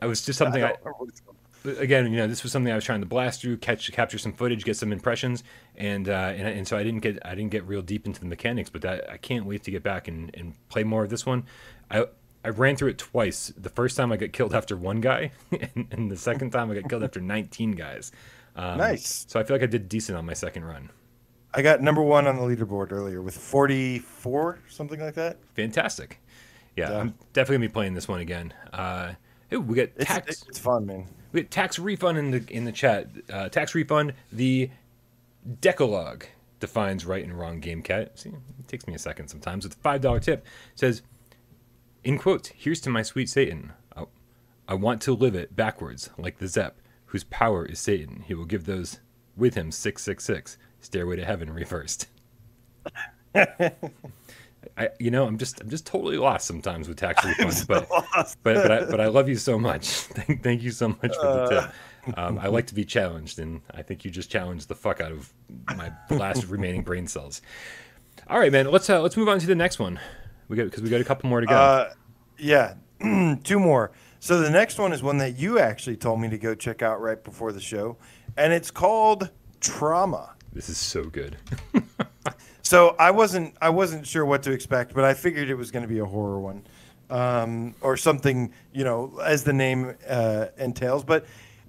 [SPEAKER 2] I was just something I,
[SPEAKER 1] don't remember what it's called.
[SPEAKER 2] again, you know, this was something I was trying to blast through, catch, capture some footage, get some impressions, and uh, and, and so I didn't get I didn't get real deep into the mechanics, but that I can't wait to get back and, and play more of this one. I I ran through it twice. The first time I got killed after one guy, and, and the second time I got killed after 19 guys. Um,
[SPEAKER 1] Nice.
[SPEAKER 2] So I feel like I did decent on my second run.
[SPEAKER 1] I got number one on the leaderboard earlier with 44, something like that.
[SPEAKER 2] Fantastic. Yeah,
[SPEAKER 1] Yeah.
[SPEAKER 2] I'm definitely gonna be playing this one again. Uh, ooh, we got
[SPEAKER 1] It's,
[SPEAKER 2] tax.
[SPEAKER 1] it's fun, man.
[SPEAKER 2] We had tax refund in the in the chat. Uh, tax refund. The Decalogue defines right and wrong game cat. See, it takes me a second sometimes. With a five dollar tip, says, in quotes, "Here's to my sweet Satan. I, I want to live it backwards, like the Zep, whose power is Satan. He will give those with him six six six. Stairway to heaven reversed." I, you know, I'm just, I'm just totally lost sometimes with tax refunds, but, but, but I, but I love you so much. Thank, thank you so much for the tip. Um, I like to be challenged, and I think you just challenged the fuck out of my last remaining brain cells. All right, man. Let's uh, let's move on to the next one. We got because we got a couple more to go.
[SPEAKER 1] Uh, yeah, two more. So the next one is one that you actually told me to go check out right before the show, and it's called Trauma.
[SPEAKER 2] this is so good.
[SPEAKER 1] So I wasn't I wasn't sure what to expect, but I figured it was going to be a horror one, um, or something you know as the name uh, entails. But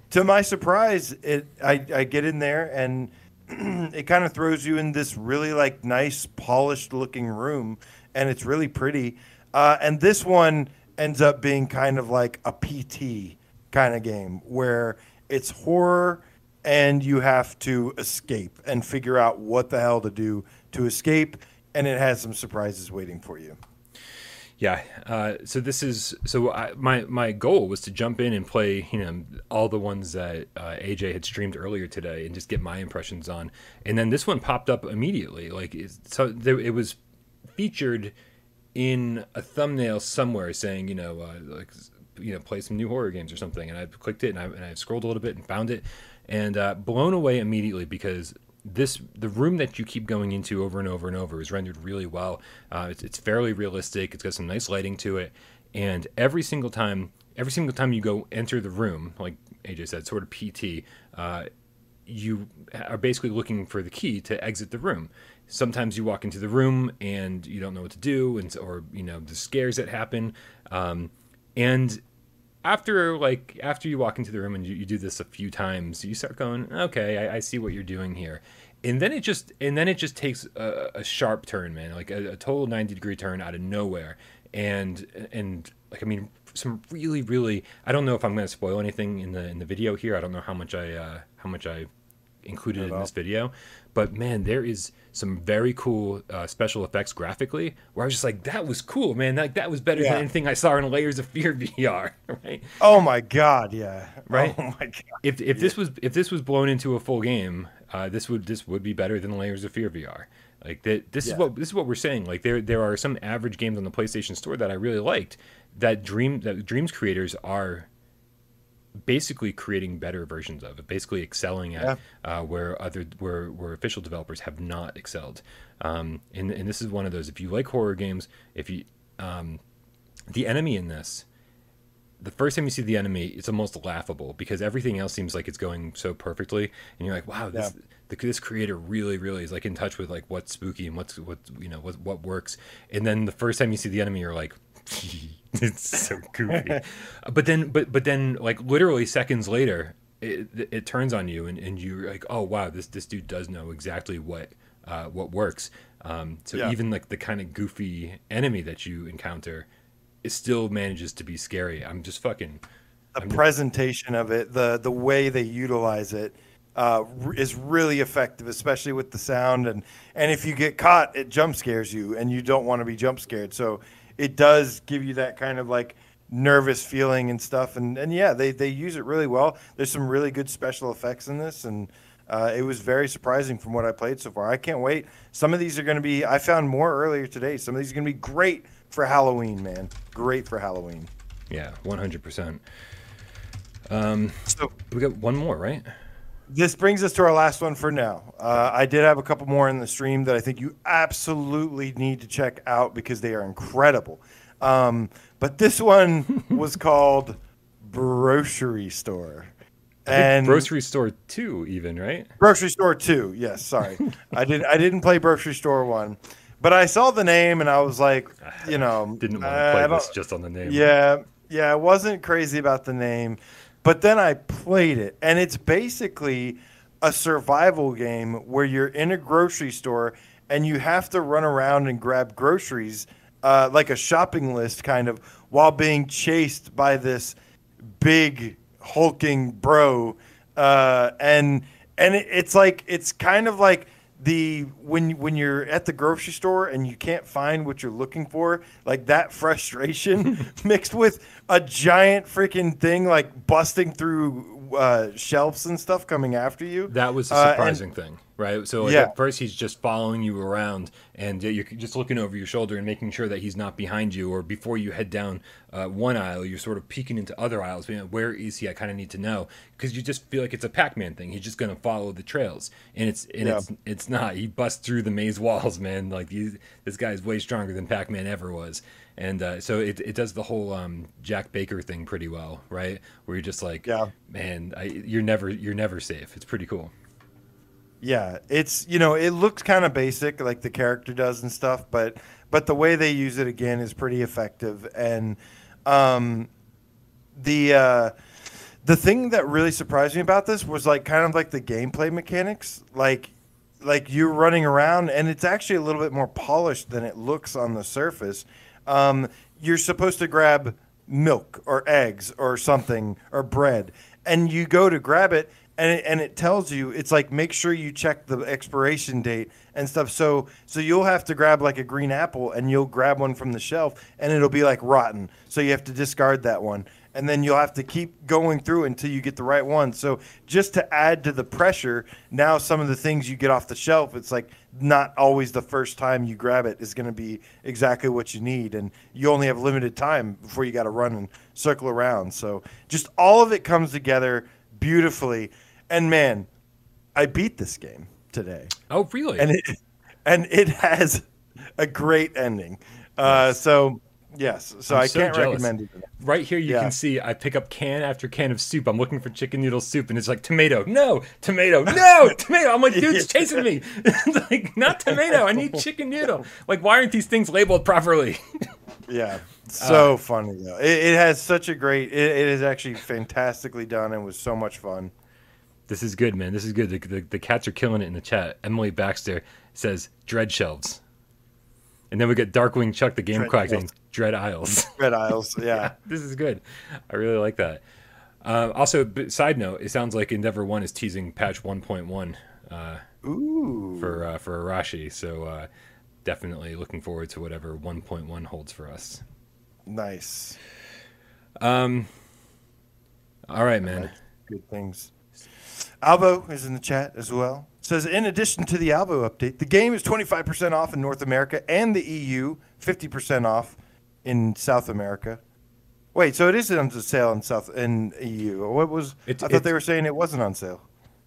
[SPEAKER 1] to my surprise, it I, I get in there and it kind of throws you in this really like nice polished looking room, and it's really pretty. Uh, and this one ends up being kind of like a PT kind of game where it's horror and you have to escape and figure out what the hell to do to escape and it has some surprises waiting for you
[SPEAKER 2] Yeah. Uh, so this is so I, my my goal was to jump in and play you know all the ones that uh, AJ had streamed earlier today and just get my impressions on, and then this one popped up immediately. Like so, there, it was featured in a thumbnail somewhere saying you know uh, like you know play some new horror games or something, and I clicked it and I, and I scrolled a little bit and found it, and uh, blown away immediately because this the room that you keep going into over and over and over is rendered really well. Uh, it's, it's fairly realistic. It's got some nice lighting to it, and every single time, every single time you go enter the room, like AJ said, sort of PT, uh, you are basically looking for the key to exit the room. Sometimes you walk into the room and you don't know what to do, and or you know the scares that happen, um, and after like after you walk into the room and you, you do this a few times you start going okay I, I see what you're doing here. And then it just and then it just takes a, a sharp turn man like a, a total 90 degree turn out of nowhere. And and like i mean some really really i don't know if i'm going to spoil anything in the in the video here. I don't know how much i uh how much i included in this video. But man, there is some very cool uh, special effects graphically where I was just like, that was cool, man. Like that was better
[SPEAKER 1] Yeah.
[SPEAKER 2] than anything I saw in Layers of Fear VR, right?
[SPEAKER 1] Oh my god, yeah.
[SPEAKER 2] Right?
[SPEAKER 1] Oh my god.
[SPEAKER 2] If if this was if this was blown into a full game, uh, this would this would be better than Layers of Fear VR. Like that, this
[SPEAKER 1] Yeah.
[SPEAKER 2] is what this is what we're saying. Like there there are some average games on the PlayStation Store that I really liked. That Dream that Dreams creators are basically creating better versions of it, basically excelling at uh, where other where where official developers have not excelled. Um, and and this is one of those. If you like horror games, if you um, the enemy in this, the first time you see the enemy, it's almost laughable because everything else seems like it's going so perfectly, and you're like, wow, this the, this creator really really is like in touch with like what's spooky and what's what you know what what works. And then the first time you see the enemy, you're like. it's so goofy but then but but then like literally seconds later it, it turns on you and, and you're like oh wow this this dude does know exactly what uh, what works um, so
[SPEAKER 1] Yeah.
[SPEAKER 2] even like the kind of goofy enemy that you encounter it still manages to be scary i'm just fucking
[SPEAKER 1] the presentation of it, the the way they utilize it, uh, is really effective, especially with the sound and and if you get caught, it jump scares you, and you don't want to be jump scared. So it does give you that kind of like nervous feeling and stuff. And and yeah, they they use it really well. There's some really good special effects in this, and uh, it was very surprising from what I played so far. I can't wait. Some of these are going to be. I found more earlier today. Some of these are going to be great for Halloween, man. Great for Halloween.
[SPEAKER 2] yeah 100%
[SPEAKER 1] So
[SPEAKER 2] we got one more right
[SPEAKER 1] This brings us to our last one for now. Uh, I did have a couple more in the stream that I think you absolutely need to check out because they are incredible. Um, but this one was called Grocery Store. And
[SPEAKER 2] grocery store two even right
[SPEAKER 1] Grocery Store 2. Yes, sorry. I did I didn't play Grocery Store 1. But I saw the name and I was like, you know,
[SPEAKER 2] didn't want to play this just on the name
[SPEAKER 1] yeah, yeah, I wasn't crazy about the name, but then I played it, and it's basically a survival game where you're in a grocery store and you have to run around and grab groceries, uh, like a shopping list, kind of, while being chased by this big hulking bro, uh, and and it, it's like it's kind of like the when when you're at the grocery store and you can't find what you're looking for, like that frustration mixed with a giant freaking thing like busting through uh, shelves and stuff coming after you.
[SPEAKER 2] That was a
[SPEAKER 1] Uh, and-
[SPEAKER 2] surprising thing, right? So
[SPEAKER 1] Yeah.
[SPEAKER 2] at first he's just following you around, and you're just looking over your shoulder and making sure that he's not behind you. Or before you head down uh, one aisle, you're sort of peeking into other aisles. being like, where is he? I kind of need to know because you just feel like it's a Pac-Man thing. He's just gonna follow the trails, and it's and
[SPEAKER 1] Yeah.
[SPEAKER 2] it's it's not. He busts through the maze walls, man. Like he's, this guy's way stronger than Pac-Man ever was. And uh, so it, it does the whole um, Jack Baker thing pretty well, right? Where you're just like,
[SPEAKER 1] Yeah.
[SPEAKER 2] man, I, you're never you're never safe. It's pretty cool.
[SPEAKER 1] Yeah, it's you know it looks kind of basic like the character does and stuff, but but the way they use it again is pretty effective. And um, the uh, the thing that really surprised me about this was like kind of like the gameplay mechanics, like like you're running around and it's actually a little bit more polished than it looks on the surface. Um, you're supposed to grab milk or eggs or something or bread, and you go to grab it, and it, and it tells you it's like make sure you check the expiration date and stuff. So so you'll have to grab like a green apple, and you'll grab one from the shelf, and it'll be like rotten. So you have to discard that one and then you'll have to keep going through until you get the right one. So just to add to the pressure, now some of the things you get off the shelf, it's like not always the first time you grab it is going to be exactly what you need, and you only have limited time before you got to run and circle around. So just all of it comes together beautifully, and man, I beat this game today
[SPEAKER 2] Oh, really?
[SPEAKER 1] and it and it has a great ending. Uh, so yes, so
[SPEAKER 2] I'm
[SPEAKER 1] I
[SPEAKER 2] so
[SPEAKER 1] can't
[SPEAKER 2] jealous.
[SPEAKER 1] recommend it.
[SPEAKER 2] right here, you
[SPEAKER 1] Yeah.
[SPEAKER 2] can see I pick up can after can of soup. I'm looking for chicken noodle soup, and it's like tomato, no, tomato, no, tomato. I'm like, dude, it's chasing me. it's like, not tomato. I need chicken noodle. Like, why aren't these things labeled properly?
[SPEAKER 1] Yeah, so funny though. It, it has such a great. It, it is actually fantastically done and was so much fun.
[SPEAKER 2] This is good, man. This is good. The, the, the cats are killing it in the chat. Emily Baxter says dread shelves. And then we get Darkwing Chuck, the game
[SPEAKER 1] Dread
[SPEAKER 2] quack, saying dread aisles.
[SPEAKER 1] Red Isles, yeah.
[SPEAKER 2] this is good. I really like that. Uh, also, side note, it sounds like Endeavor One is teasing patch 1.1 uh,
[SPEAKER 1] Ooh.
[SPEAKER 2] for uh, for Arashi. So uh, definitely looking forward to whatever 1.1 holds for us.
[SPEAKER 1] Nice.
[SPEAKER 2] Um. All right, man.
[SPEAKER 1] Good things. Alvo is in the chat as well. Says in addition to the Alvo update, the game is 25% off in North America and the EU, 50% off in South America. Wait, so it is on sale in South in EU. What was
[SPEAKER 2] It's-
[SPEAKER 1] I thought they were saying it wasn't on sale.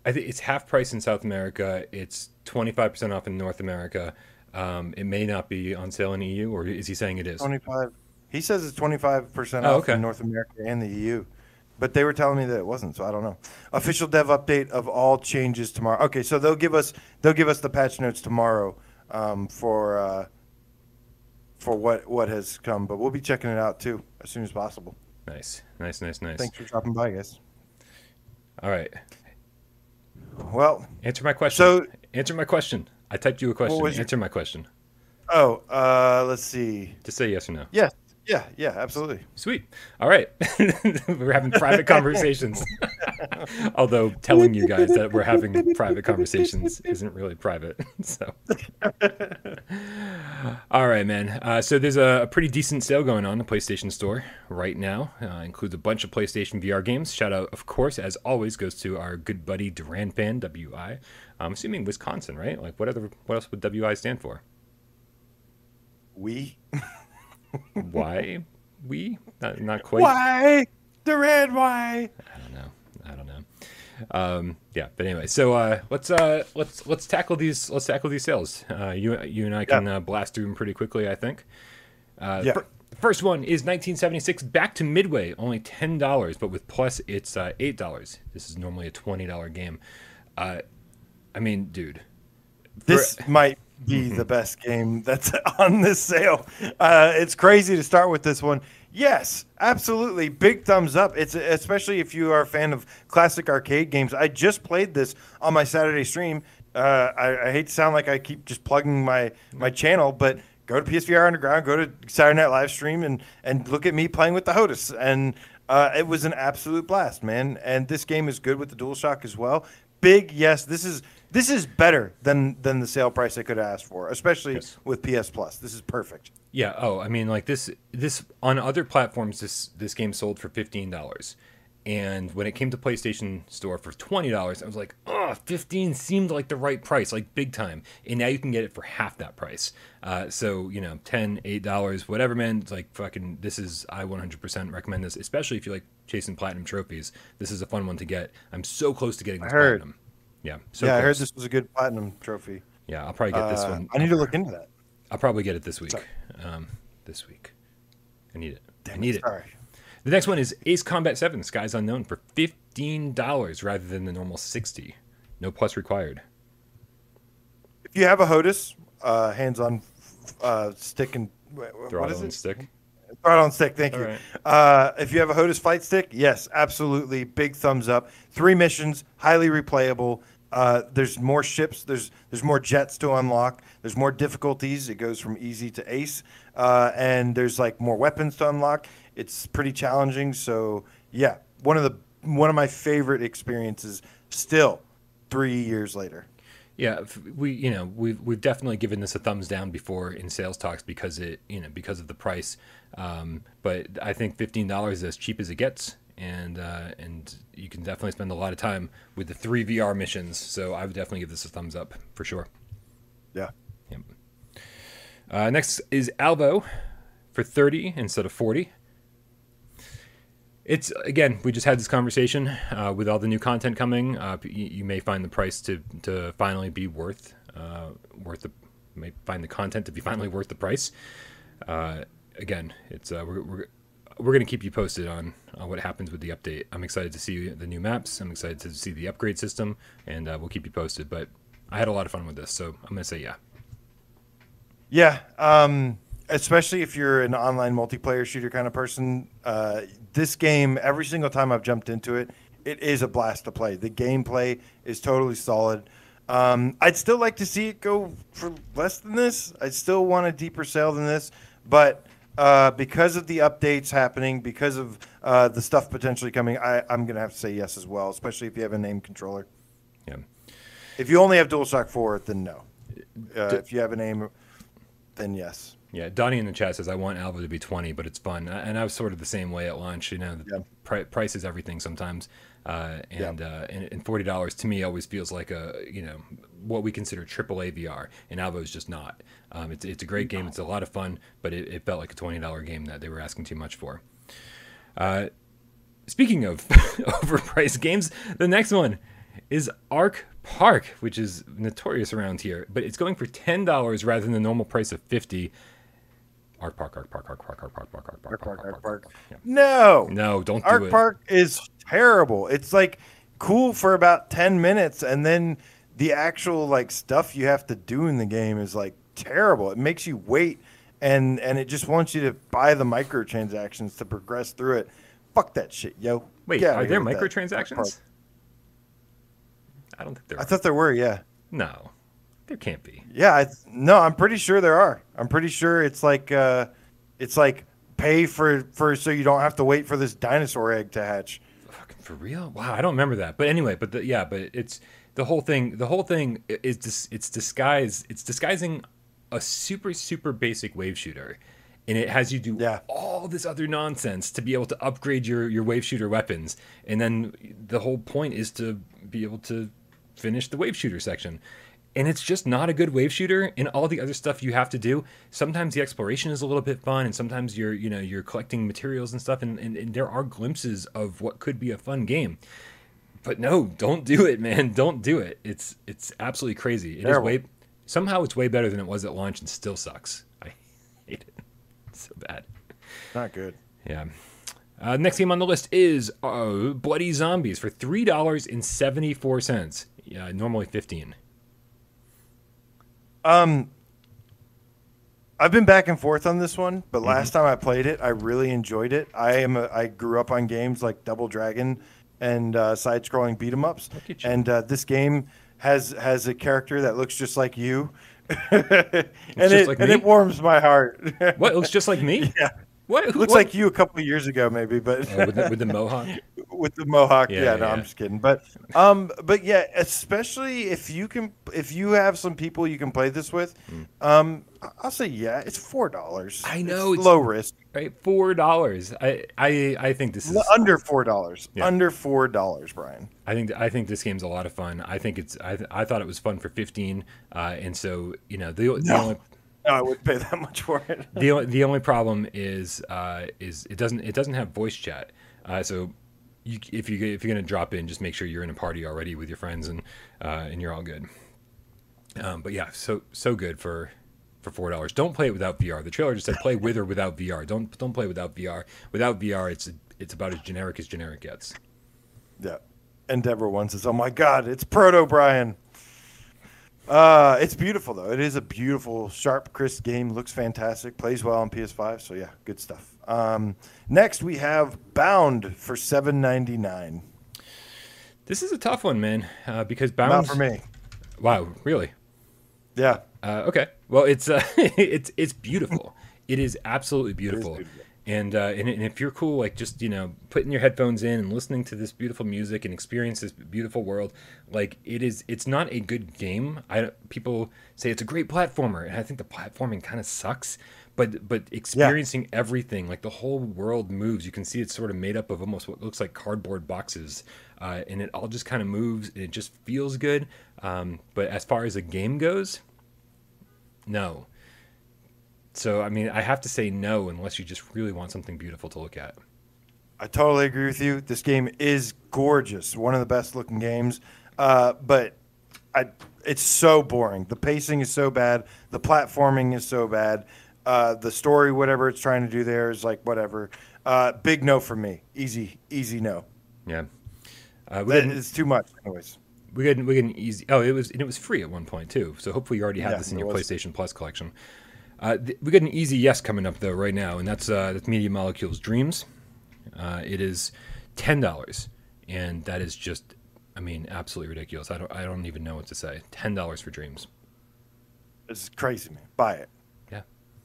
[SPEAKER 2] I think it's half price in South America. It's 25% off in North America. Um, it may not be on sale in EU, or is he saying it is?
[SPEAKER 1] 25. He says it's 25%
[SPEAKER 2] Oh,
[SPEAKER 1] off
[SPEAKER 2] okay.
[SPEAKER 1] in North America and the EU. But they were telling me that it wasn't, so I don't know. Official dev update of all changes tomorrow. Okay, so they'll give us they'll give us the patch notes tomorrow um, for uh, for what what has come, but we'll be checking it out too as soon as possible.
[SPEAKER 2] Nice, nice, nice, nice.
[SPEAKER 1] Thanks for dropping by, guys.
[SPEAKER 2] All right,
[SPEAKER 1] Well,
[SPEAKER 2] answer my question.
[SPEAKER 1] So-
[SPEAKER 2] answer my question. I typed you a question.
[SPEAKER 1] was your-
[SPEAKER 2] Answer my question.
[SPEAKER 1] oh, uh, let's see.
[SPEAKER 2] Just say yes or no.
[SPEAKER 1] Yes, yeah, yeah, absolutely.
[SPEAKER 2] Sweet. All right. we're having private conversations. Although telling you guys that we're having private conversations isn't really private. So. All right, man. Uh, so there's a, a pretty decent sale going on in the PlayStation Store right now. Uh, includes a bunch of PlayStation VR games. Shout out, of course, as always, goes to our good buddy Duran Fan WI. I'm assuming Wisconsin, right? Like, what other? What else would WI stand for?
[SPEAKER 1] We
[SPEAKER 2] Why? We? Not, not quite.
[SPEAKER 1] why the red why?
[SPEAKER 2] I don't know. I don't know. Um, yeah, but anyway, so uh, let's uh, let's let's tackle these let's tackle these sales. Uh, you you and I can uh, blast through them pretty quickly, I think. Uh,
[SPEAKER 1] Yeah.
[SPEAKER 2] fir- first one is 1976 back to Midway, only ten dollars, but with Plus it's uh, eight dollars. This is normally a twenty dollar game. Uh, I mean, dude,
[SPEAKER 1] This might be the best game that's on this sale. Uh, it's crazy to start with this one. Yes, absolutely. Big thumbs up. It's especially if you are a fan of classic arcade games. I just played this on my Saturday stream. Uh, I, I hate to sound like I keep just plugging my my channel, but go to PSVR Underground, go to Saturday Night Live stream, and and look at me playing with the HOTAS. And uh, it was an absolute blast, man. And this game is good with the DualShock as well. Big yes. This is this is better than than the sale price I could have asked for, especially
[SPEAKER 2] Yes.
[SPEAKER 1] with PS Plus. This is perfect.
[SPEAKER 2] Yeah. Oh, I mean, like this. This on other platforms, this this game sold for fifteen dollars, and when it came to PlayStation Store for twenty dollars, I was like, oh, 15 seemed like the right price, like big time. And now you can get it for half that price. Uh, so you know, 10 eight dollars, whatever, man. It's like fucking. This is I one hundred percent recommend this, especially if you like chasing platinum trophies. This is a fun one to get. I'm so close to getting this platinum. Yeah. So
[SPEAKER 1] yeah, I heard this was a good platinum trophy.
[SPEAKER 2] Yeah, I'll probably get this
[SPEAKER 1] Uh,
[SPEAKER 2] one.
[SPEAKER 1] I need to look into that.
[SPEAKER 2] I'll probably get it this week. Um, this week. I need it. I need it.
[SPEAKER 1] Sorry.
[SPEAKER 2] The next one is Ace Combat 7 Skies Unknown for $15 rather than the normal 60 No plus required.
[SPEAKER 1] If you have a HOTAS, uh, hands-on uh, stick and wh- wh- what
[SPEAKER 2] Throttle
[SPEAKER 1] is
[SPEAKER 2] and
[SPEAKER 1] it?
[SPEAKER 2] stick.
[SPEAKER 1] Throttle on stick. Thank
[SPEAKER 2] All
[SPEAKER 1] you.
[SPEAKER 2] right.
[SPEAKER 1] Uh, if you have a HOTAS fight stick, yes, absolutely, big thumbs up. Three missions, highly replayable. Uh, there's more ships. There's there's more jets to unlock. There's more difficulties. It goes from easy to ace, uh, and there's like more weapons to unlock. It's pretty challenging. So yeah, one of the one of my favorite experiences. Still, three years later.
[SPEAKER 2] Yeah, we you know we've we've definitely given this a thumbs down before in sales talks because it you know because of the price, um, but I think fifteen dollars is as cheap as it gets, and uh, and you can definitely spend a lot of time with the three VR missions. So I would definitely give this a thumbs up for sure.
[SPEAKER 1] Yeah.
[SPEAKER 2] Yep. Uh, next is Alvo for 30 instead of 40. It's again, we just had this conversation uh, with all the new content coming. Uh, you, you may find the price to to finally be worth uh, worth the may find the content to be finally worth the price. Uh, again, it's uh, we're, we're we're gonna keep you posted on, on what happens with the update. I'm excited to see the new maps. I'm excited to see the upgrade system, and uh, we'll keep you posted. But I had a lot of fun with this, so I'm gonna say yeah.
[SPEAKER 1] Yeah, um, especially if you're an online multiplayer shooter kind of person. Uh, this game, every single time I've jumped into it, it is a blast to play. The gameplay is totally solid. Um, I'd still like to see it go for less than this. I'd still want a deeper sale than this, but uh, because of the updates happening, because of uh, the stuff potentially coming, I, I'm gonna have to say yes as well, especially if you have an Aim controller.
[SPEAKER 2] Yeah.
[SPEAKER 1] If you only have DualShock 4, then no. Uh, if you have an Aim, then yes.
[SPEAKER 2] Yeah, Donnie in the chat says I want Alvo to be twenty, but it's fun, and I was sort of the same way at launch. You know,
[SPEAKER 1] Yeah.
[SPEAKER 2] pri- price is everything sometimes, uh, and, uh, and and forty dollars to me always feels like a you know what we consider AAA VR, and Alvo is just not. Um, it's it's a great game, it's a lot of fun, but it, it felt like a twenty dollar game that they were asking too much for. Uh, speaking of overpriced games, the next one is Ark Park, which is notorious around here, but it's going for ten dollars rather than the normal price of fifty. Ark Park, Ark Park, Ark Park, Ark Park, Ark Park, Ark Park,
[SPEAKER 1] Ark Park, Ark Park. No.
[SPEAKER 2] No, don't do
[SPEAKER 1] Ark
[SPEAKER 2] it.
[SPEAKER 1] Park is terrible. It's like cool for about 10 minutes and then the actual like stuff you have to do in the game is like terrible. It makes you wait and and it just wants you to buy the microtransactions to progress through it. Fuck that shit, yo.
[SPEAKER 2] Wait, are there
[SPEAKER 1] with that. Ark
[SPEAKER 2] microtransactions? I don't think there are.
[SPEAKER 1] I
[SPEAKER 2] are.
[SPEAKER 1] thought there were, yeah.
[SPEAKER 2] no, there can't be.
[SPEAKER 1] Yeah, I, no, I'm pretty sure there are. I'm pretty sure it's like uh it's like pay for for so you don't have to wait for this dinosaur egg to hatch.
[SPEAKER 2] For real? Wow, I don't remember that. But anyway, but the, yeah, but it's the whole thing. The whole thing is dis, it's disguise. It's disguising a super super basic wave shooter, and it has you do
[SPEAKER 1] Yeah.
[SPEAKER 2] all this other nonsense to be able to upgrade your your wave shooter weapons, and then the whole point is to be able to finish the wave shooter section. And it's just not a good wave shooter, and all the other stuff you have to do. Sometimes the exploration is a little bit fun, and sometimes you're, you know, you're collecting materials and stuff, and, and, and there are glimpses of what could be a fun game. But no, don't do it, man. Don't do it. It's it's absolutely crazy. It is
[SPEAKER 1] Terrible.
[SPEAKER 2] way somehow it's way better than it was at launch, and still sucks. I hate it. It's so bad.
[SPEAKER 1] Not good.
[SPEAKER 2] Yeah. Uh, next game on the list is uh, Bloody Zombies for three dollars and seventy four cents. Yeah, normally fifteen.
[SPEAKER 1] Um, I've been back and forth on this one,
[SPEAKER 2] Mm-hmm.
[SPEAKER 1] but last time I played it, I really enjoyed it. I am a, I grew up on games like Double Dragon and uh, side-scrolling beat 'em ups,
[SPEAKER 2] Look at you.
[SPEAKER 1] and uh, this game has has a character that looks just like you, and it
[SPEAKER 2] like
[SPEAKER 1] and it warms my heart.
[SPEAKER 2] What? It looks just like me.
[SPEAKER 1] yeah,
[SPEAKER 2] What? Who-
[SPEAKER 1] looks
[SPEAKER 2] what?
[SPEAKER 1] like you a couple years ago, maybe, but
[SPEAKER 2] Oh, with, the, with the mohawk.
[SPEAKER 1] With the mohawk.
[SPEAKER 2] Yeah,
[SPEAKER 1] Yeah, no,
[SPEAKER 2] yeah.
[SPEAKER 1] I'm just kidding. But um, but yeah, especially if you can, if you have some people you can play this with, um, I- I'll say yeah, it's four dollars.
[SPEAKER 2] I know,
[SPEAKER 1] it's
[SPEAKER 2] it's-
[SPEAKER 1] low risk,
[SPEAKER 2] Right, four dollars. I, I I think this is.
[SPEAKER 1] Under four dollars,
[SPEAKER 2] Yeah.
[SPEAKER 1] under four dollars, Brian.
[SPEAKER 2] I think I think this game's a lot of fun. I think it's. I, th- I thought it was fun for fifteen, uh, and so you know the, the
[SPEAKER 1] No.
[SPEAKER 2] only
[SPEAKER 1] No, I wouldn't pay that much for it.
[SPEAKER 2] the, the only problem is uh, is it doesn't it doesn't have voice chat. Uh, so you, if you if you're gonna drop in, just make sure you're in a party already with your friends and uh, and you're all good. Um, but yeah, so so good for for four dollars. Don't play it without VR. The trailer just said play with or without VR. Don't don't play without VR. Without VR, it's it's about as generic as generic gets.
[SPEAKER 1] Yeah. And Deborah one says, "Oh my God, it's Proto Brian." Uh, it's beautiful though. It is a beautiful, sharp, crisp game. Looks fantastic. Plays well on PS5. So yeah, good stuff. Um, next we have Bound for seven ninety nine.
[SPEAKER 2] This is a tough one, man, uh, because
[SPEAKER 1] Bound.
[SPEAKER 2] Not
[SPEAKER 1] for me.
[SPEAKER 2] Wow, really?
[SPEAKER 1] Yeah.
[SPEAKER 2] Uh, okay. Well, it's uh, it's it's beautiful. It is absolutely beautiful.
[SPEAKER 1] beautiful.
[SPEAKER 2] And, uh, and and if you're cool, like just you know, putting your headphones in and listening to this beautiful music and experience this beautiful world, like it is. It's not a good game. I people say it's a great platformer, and I think the platforming kind of sucks. But but experiencing everything, like the whole world moves. You can see it's sort of made up of almost what looks like cardboard boxes, uh, and it all just kind of moves. And it just feels good. Um, but as far as a game goes, no. So I mean, I have to say no unless you just really want something beautiful to look at.
[SPEAKER 1] I totally agree with you. This game is gorgeous, one of the best looking games. Uh, but I, it's so boring. The pacing is so bad. The platforming is so bad. Uh, the story, whatever it's trying to do there, is like whatever. Uh, big no for me. Easy, easy no.
[SPEAKER 2] Yeah. Uh,
[SPEAKER 1] too much, anyways.
[SPEAKER 2] we got we got an easy. Oh, it was and it was free at one point too. So hopefully you already have
[SPEAKER 1] Yeah,
[SPEAKER 2] this in your
[SPEAKER 1] was.
[SPEAKER 2] PlayStation Plus collection. Uh, th- we got an easy yes coming up though right now, and that's uh, that's Media Molecules Dreams. Uh, it is ten dollars, and that is just, I mean, absolutely ridiculous. I don't I don't even know what to say. Ten dollars for Dreams.
[SPEAKER 1] This is crazy, man. Buy it.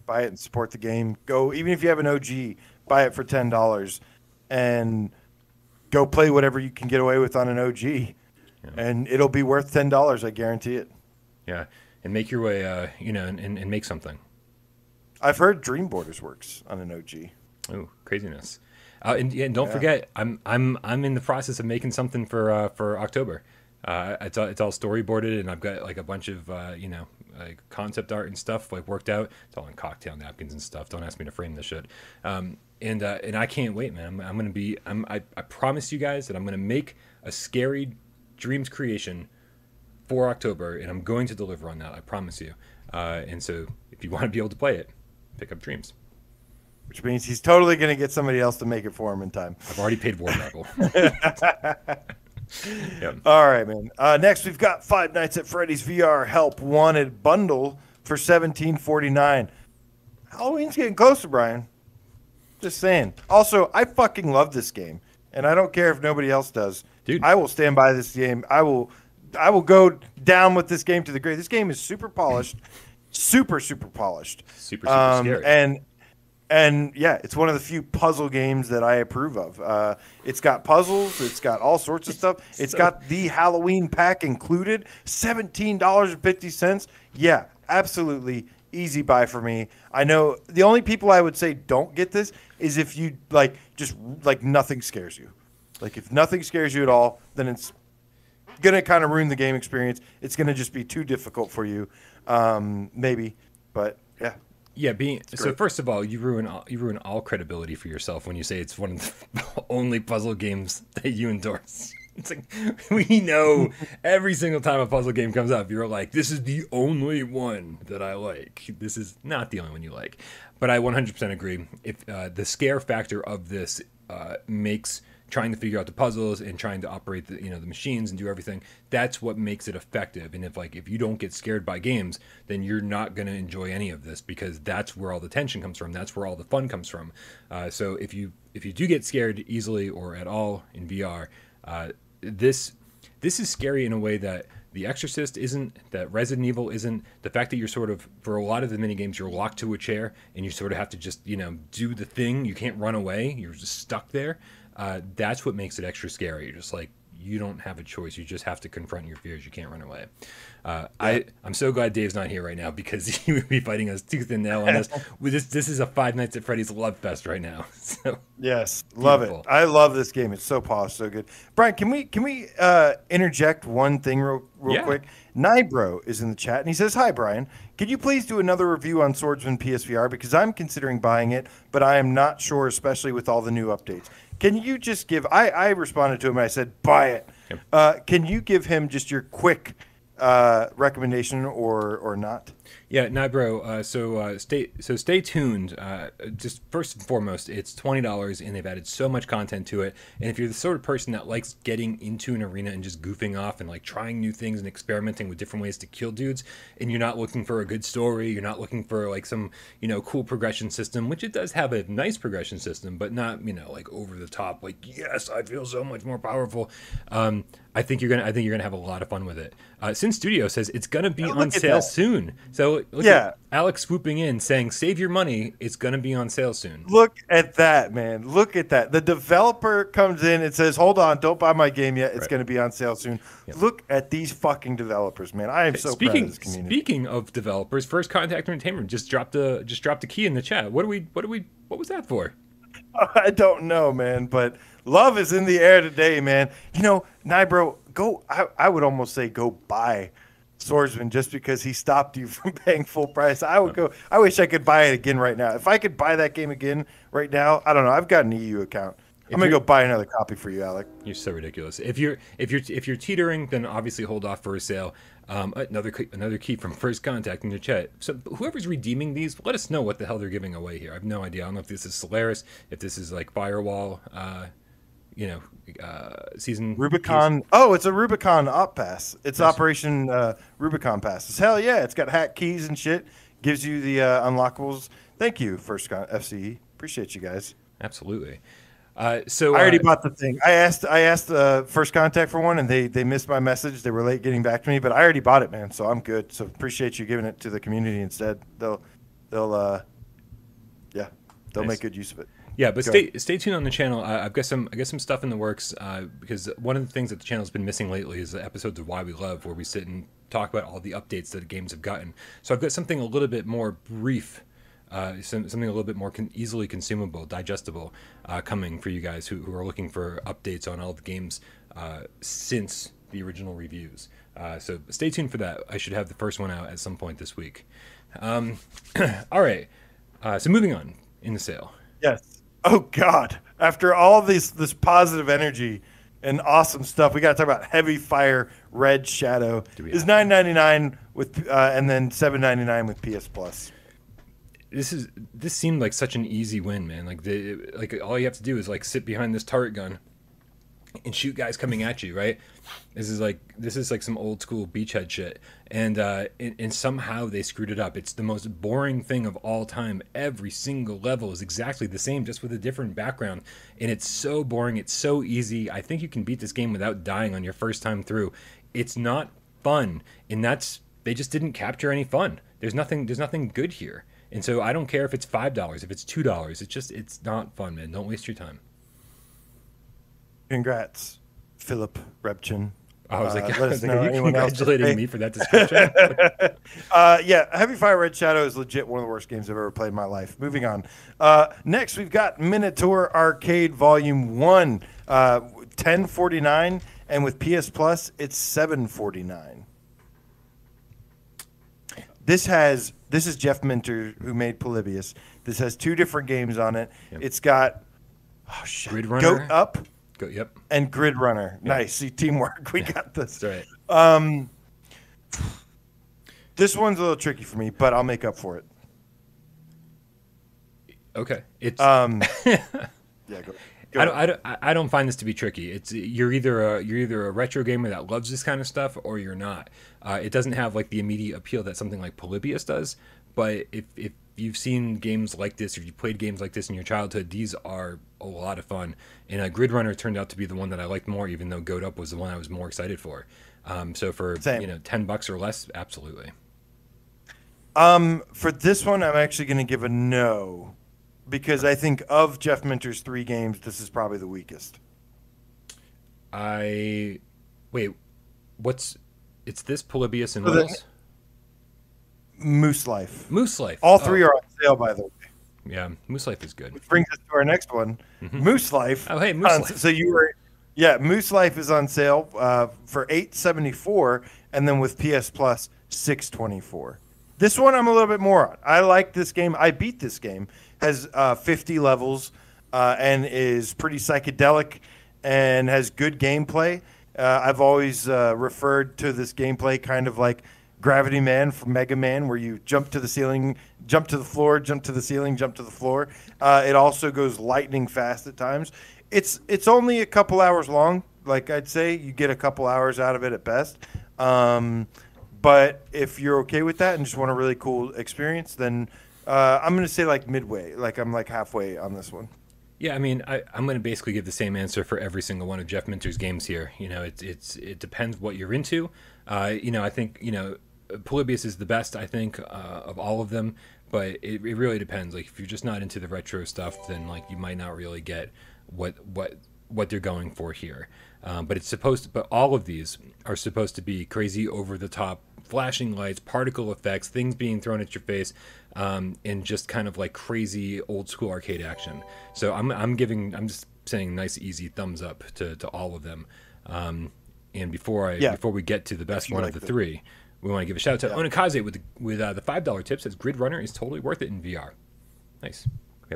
[SPEAKER 1] Buy it and support the game. Go even if you have an OG, buy it for ten dollars, and go play whatever you can get away with on an OG, yeah. and it'll be worth ten dollars. I guarantee it.
[SPEAKER 2] Yeah, and make your way, uh, you know, and, and, and make something.
[SPEAKER 1] I've heard Dream Borders works on an OG.
[SPEAKER 2] Oh, craziness! Uh, and, and, don't yeah. forget, I'm I'm I'm in the process of making something for uh, for October. Uh, it's all, it's all storyboarded, and I've got like a bunch of uh, you know like concept art and stuff like worked out. It's all in cocktail napkins and stuff. Don't ask me to frame this shit. Um, and uh, and I can't wait, man. I'm, I'm gonna be. I'm, I I promise you guys that I'm gonna make a scary dreams creation for October, and I'm going to deliver on that. I promise you. Uh, and so, if you want to be able to play it, pick up Dreams.
[SPEAKER 1] Which means he's totally going to get somebody else to make it for him in time.
[SPEAKER 2] I've already paid War Knuckle.
[SPEAKER 1] yep. All right, man. Uh, next, we've got Five Nights at Freddy's VR Help Wanted bundle for seventeen forty nine. Halloween's getting closer, Brian. Just saying. Also, I fucking love this game, and I don't care if nobody else does. Dude, I will stand by this game. I will, I will go down with this game to the grave. This game is super polished, super super polished,
[SPEAKER 2] super super um, scary,
[SPEAKER 1] and and yeah, it's one of the few puzzle games that I approve of. Uh, it's got puzzles, it's got all sorts of stuff. It's so, got the Halloween pack included, seventeen dollars and fifty cents. Yeah, absolutely easy buy for me. I know the only people I would say don't get this is if you like just like nothing scares you. Like if nothing scares you at all, then it's gonna kind of ruin the game experience. It's gonna just be too difficult for you, um, maybe. But yeah,
[SPEAKER 2] yeah, being so first of all, you ruin all, you ruin all credibility for yourself when you say it's one of the only puzzle games that you endorse. It's like we know every single time a puzzle game comes up, you're like, "This is the only one that I like. This is not the only one you like." But I 100% agree. If uh, the scare factor of this uh, makes trying to figure out the puzzles and trying to operate the you know the machines and do everything that's what makes it effective. And if like if you don't get scared by games then you're not going to enjoy any of this because that's where all the tension comes from. That's where all the fun comes from. Uh, so if you if you do get scared easily or at all in vr uh, this this is scary in a way that the Exorcist isn't, that Resident Evil isn't, the fact that you're sort of, for a lot of the mini games, you're locked to a chair and you sort of have to just, you know, do the thing. You can't run away. You're just stuck there uh, that's what makes it extra scary. You're just like you don't have a choice. You just have to confront your fears. You can't run away. Uh, yeah. I I'm so glad Dave's not here right now because he would be fighting us tooth and nail on this. this this is a Five Nights at Freddy's love fest right now. So
[SPEAKER 1] yes, love beautiful. it. I love this game. It's so polished, so good. Brian, can we can we uh, interject one thing real real yeah. quick? Nibro is in the chat and he says, "Hi Brian, could you please do another review on Swordsman PSVR because I'm considering buying it, but I am not sure, especially with all the new updates." Can you just give? I, I responded to him. I said, buy it. Yep. Uh, can you give him just your quick uh, recommendation or or not?
[SPEAKER 2] Yeah, Nibro. Uh, so uh, stay so stay tuned. Uh, just first and foremost, it's twenty dollars, and they've added so much content to it. And if you're the sort of person that likes getting into an arena and just goofing off and like trying new things and experimenting with different ways to kill dudes, and you're not looking for a good story, you're not looking for like some you know cool progression system, which it does have a nice progression system, but not you know like over the top. Like yes, I feel so much more powerful. Um, I think you're gonna. I think you're gonna have a lot of fun with it. Uh, Sinn Studio says it's gonna be on sale soon. So yeah, Alex swooping in saying, "Save your money. It's gonna be on sale soon."
[SPEAKER 1] Look at that, man. Look at that. The developer comes in and says, "Hold on, don't buy my game yet. It's right. gonna be on sale soon." Yep. Look at these fucking developers, man. I am so
[SPEAKER 2] speaking,
[SPEAKER 1] proud of this community.
[SPEAKER 2] Speaking of developers, First Contact Entertainment just dropped a just dropped a key in the chat. What do we? What do we? What was that for?
[SPEAKER 1] I don't know, man, but love is in the air today, man. You know, Nibro, go. I, I would almost say go buy Swordsman just because he stopped you from paying full price. I would go. I wish I could buy it again right now. If I could buy that game again right now, I don't know. I've got an EU account. If I'm gonna go buy another copy for you, Alec.
[SPEAKER 2] You're so ridiculous. If you're if you're if you're teetering, then obviously hold off for a sale. Um, another another key from First Contact in your chat. So whoever's redeeming these, let us know what the hell they're giving away here. I have no idea. I don't know if this is Solaris, if this is like Firewall. Uh, you know, uh, season
[SPEAKER 1] Rubicon. Oh, it's a Rubicon op pass. It's. Operation uh, Rubicon passes. Hell yeah! It's got hack keys and shit. Gives you the uh, unlockables. Thank you, First Con- FCE. Appreciate you guys.
[SPEAKER 2] Absolutely. Uh, so
[SPEAKER 1] I already uh, bought the thing. I asked I asked uh, First Contact for one, and they they missed my message. They were late getting back to me, but I already bought it, man. So I'm good. So appreciate you giving it to the community instead. They'll they'll uh, they'll
[SPEAKER 2] Nice.
[SPEAKER 1] make good use of it.
[SPEAKER 2] Yeah, but
[SPEAKER 1] Go
[SPEAKER 2] stay stay tuned on the channel. Uh, I've got some I got some stuff in the works uh, because one of the things that the channel's been missing lately is the episodes of Why We Love, where we sit and talk about all the updates that the games have gotten. So I've got something a little bit more brief, uh, some, something a little bit more con- easily consumable, digestible, uh, coming for you guys who, who are looking for updates on all the games uh, since the original reviews. Uh, so stay tuned for that. I should have the first one out at some point this week. Um, all right. Uh, so moving on in the sale.
[SPEAKER 1] Yes. Oh God! After all this this positive energy and awesome stuff, we got to talk about Heavy Fire Red Shadow. Is nine ninety nine with uh, and then seven ninety nine with PS Plus.
[SPEAKER 2] this is this seemed like such an easy win, man. Like the like all you have to do is like sit behind this turret gun and shoot guys coming at you, right? This is like this is like some old school beachhead shit, and uh, and, and somehow they screwed it up. It's the most boring thing of all time. Every single level is exactly the same, just with a different background, and it's so boring. It's so easy. I think you can beat this game without dying on your first time through. It's not fun, and that's they just didn't capture any fun. There's nothing. There's nothing good here. And so I don't care if it's five dollars, if it's two dollars. It's just it's not fun, man. Don't waste your time.
[SPEAKER 1] Congrats, Philip Rebchin.
[SPEAKER 2] I was
[SPEAKER 1] Uh,
[SPEAKER 2] like,
[SPEAKER 1] let
[SPEAKER 2] I
[SPEAKER 1] us
[SPEAKER 2] was like
[SPEAKER 1] know
[SPEAKER 2] are you
[SPEAKER 1] anyone
[SPEAKER 2] congratulating me for that description?
[SPEAKER 1] Uh, yeah, Heavy Fire Red Shadow is legit one of the worst games I've ever played in my life. Moving on. Uh, next, we've got Minotaur Arcade Volume One, uh, ten forty nine, and with PS Plus, it's seven forty nine. This has this is Jeff Minter who made Polybius. This has two different games on it.
[SPEAKER 2] Yep.
[SPEAKER 1] It's got oh shit,
[SPEAKER 2] Grid
[SPEAKER 1] Goat Up
[SPEAKER 2] Go, yep,
[SPEAKER 1] and Grid Runner. Nice, see teamwork. We got this.
[SPEAKER 2] that's right.
[SPEAKER 1] This one's a little tricky for me, but I'll make up for it.
[SPEAKER 2] Okay, it's
[SPEAKER 1] Um, yeah, go. go
[SPEAKER 2] I don't, I don't I- I don't find this to be tricky. It's you're either a you're either a retro gamer that loves this kind of stuff or you're not. Uh, it doesn't have like the immediate appeal that something like Polybius does. But if if you've seen games like this, or you played games like this in your childhood, these are a lot of fun. And uh, Grid Runner turned out to be the one that I liked more, even though Goat Up was the one I was more excited for. Um, so for
[SPEAKER 1] Same.
[SPEAKER 2] you know ten bucks or less, absolutely.
[SPEAKER 1] Um, for this one, I'm actually going to give a no because I think of Jeff Minter's three games, this is probably the weakest.
[SPEAKER 2] I wait. What's it's this Polybius and
[SPEAKER 1] So
[SPEAKER 2] what
[SPEAKER 1] the-
[SPEAKER 2] else?
[SPEAKER 1] Moose Life.
[SPEAKER 2] Moose Life.
[SPEAKER 1] All
[SPEAKER 2] Oh,
[SPEAKER 1] three are on sale, by the way.
[SPEAKER 2] Yeah, Moose Life is good.
[SPEAKER 1] Which brings us to our next one, Moose Life.
[SPEAKER 2] Oh, hey, Moose
[SPEAKER 1] On-
[SPEAKER 2] Life.
[SPEAKER 1] So you were, yeah, Moose Life is on sale uh, for eight seventy four, and then with PS Plus six twenty four. This one I'm a little bit more on. I like this game. I beat this game. Has uh, fifty levels uh, and is pretty psychedelic and has good gameplay. Uh, I've always uh, referred to this gameplay kind of like Gravity Man from Mega Man, where you jump to the ceiling, jump to the floor, jump to the ceiling, jump to the floor. Uh, it also goes lightning fast at times. It's it's only a couple hours long. Like I'd say, you get a couple hours out of it at best. Um, but if you're okay with that and just want a really cool experience, then uh, I'm gonna say like midway. Like I'm like halfway on this one.
[SPEAKER 2] Yeah, I mean, I, I'm going to basically give the same answer for every single one of Jeff Minter's games here. You know, it's it's it depends what you're into. Uh, you know, I think you know Polybius is the best. I think uh, of all of them, but it, it really depends. Like if you're just not into the retro stuff, then like you might not really get what what what they're going for here. Um, but it's supposed to, but all of these are supposed to be crazy over the top flashing lights, particle effects, things being thrown at your face, um, and just kind of like crazy old school arcade action. So I'm, I'm giving, I'm just saying nice, easy thumbs up to, to all of them. Um, and before I,
[SPEAKER 1] Yeah.
[SPEAKER 2] before we get to the best one
[SPEAKER 1] like
[SPEAKER 2] of the
[SPEAKER 1] the-
[SPEAKER 2] three, we want to give a shout out to
[SPEAKER 1] Yeah.
[SPEAKER 2] Onikaze with the, with uh, the five dollar tip says Grid Runner is totally worth it in VR. Nice.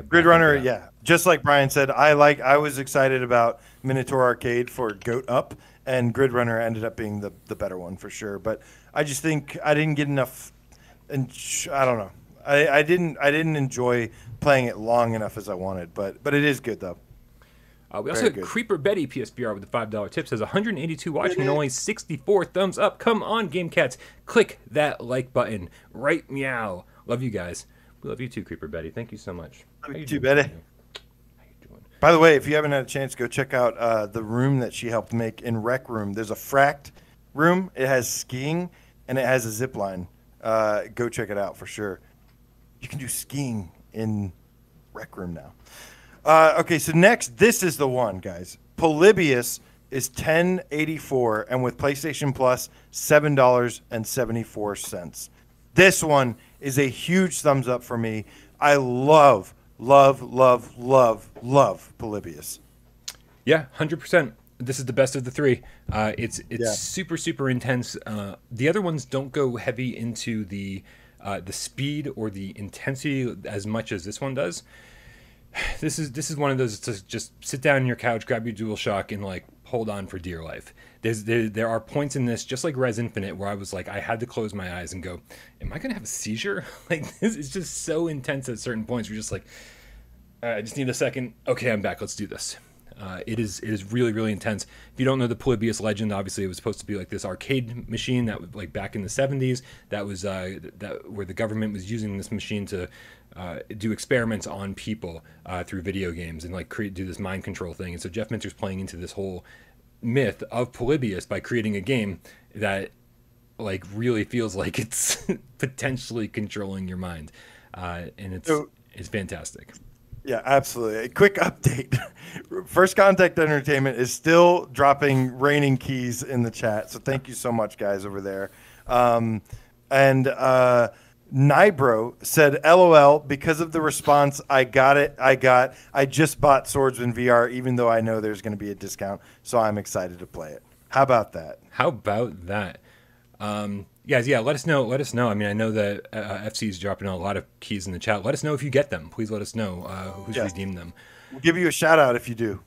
[SPEAKER 1] Grid Runner, yeah. Just like Brian said, I like. I was excited about Minotaur Arcade for Goat Up, and Grid Runner ended up being the the better one for sure. But I just think I didn't get enough, and sh- I don't know. I, I didn't I didn't enjoy playing it long enough as I wanted. But but it is good though.
[SPEAKER 2] Uh, we also
[SPEAKER 1] Very
[SPEAKER 2] have
[SPEAKER 1] good.
[SPEAKER 2] Creeper Betty PSVR with the five dollar tip says 182 watching and only 64 thumbs up. Come on, Game Cats, click that like button right meow. Love you guys. We love you too, Creeper Betty. Thank you so much.
[SPEAKER 1] Love you too. Betty.
[SPEAKER 2] How you doing?
[SPEAKER 1] By the way, if you haven't had a chance, go check out uh, the room that she helped make in Rec Room. There's a fracked room. It has skiing and it has a zip line. Uh, go check it out for sure. You can do skiing in rec room now. Uh, okay, so next, this is the one, guys. Polybius is ten eighty four, and with PlayStation Plus, seven dollars and seventy four cents. This one is a huge thumbs up for me. I love, love, love, love, love Polybius.
[SPEAKER 2] Yeah, hundred percent. This is the best of the three. Uh, it's it's
[SPEAKER 1] Yeah.
[SPEAKER 2] super super intense. Uh, the other ones don't go heavy into the uh, the speed or the intensity as much as this one does. This is this is one of those to just sit down on your couch, grab your DualShock, and like hold on for dear life. There's there, there are points in this, just like Rez Infinite, where I was like, I had to close my eyes and go, "Am I gonna have a seizure?" Like this is just so intense at certain points. You're just like, all right, I just need a second. Okay, I'm back. Let's do this. Uh, it is it is really really intense. If you don't know the Polybius legend, obviously it was supposed to be like this arcade machine that was like back in the 70s. That was uh, that where the government was using this machine to uh, do experiments on people uh, through video games and like create do this mind control thing. And so Jeff Minter's playing into this whole myth of Polybius by creating a game that like really feels like it's potentially controlling your mind, uh, and it's
[SPEAKER 1] So-
[SPEAKER 2] it's fantastic.
[SPEAKER 1] Yeah, absolutely. A quick update. First Contact Entertainment is still dropping raining keys in the chat. So thank you so much, guys, over there. Um, and uh, Nibro said, LOL, because of the response, I got it. I got, I just bought Swordsman VR, even though I know there's going to be a discount. So I'm excited to play it. How about that?
[SPEAKER 2] How about that? Um, guys, yeah, let us know. Let us know. I mean, I know that uh, FC is dropping a lot of keys in the chat. Let us know if you get them. Please let us know uh, who's
[SPEAKER 1] Yes.
[SPEAKER 2] redeemed them.
[SPEAKER 1] We'll give you a shout out if you do.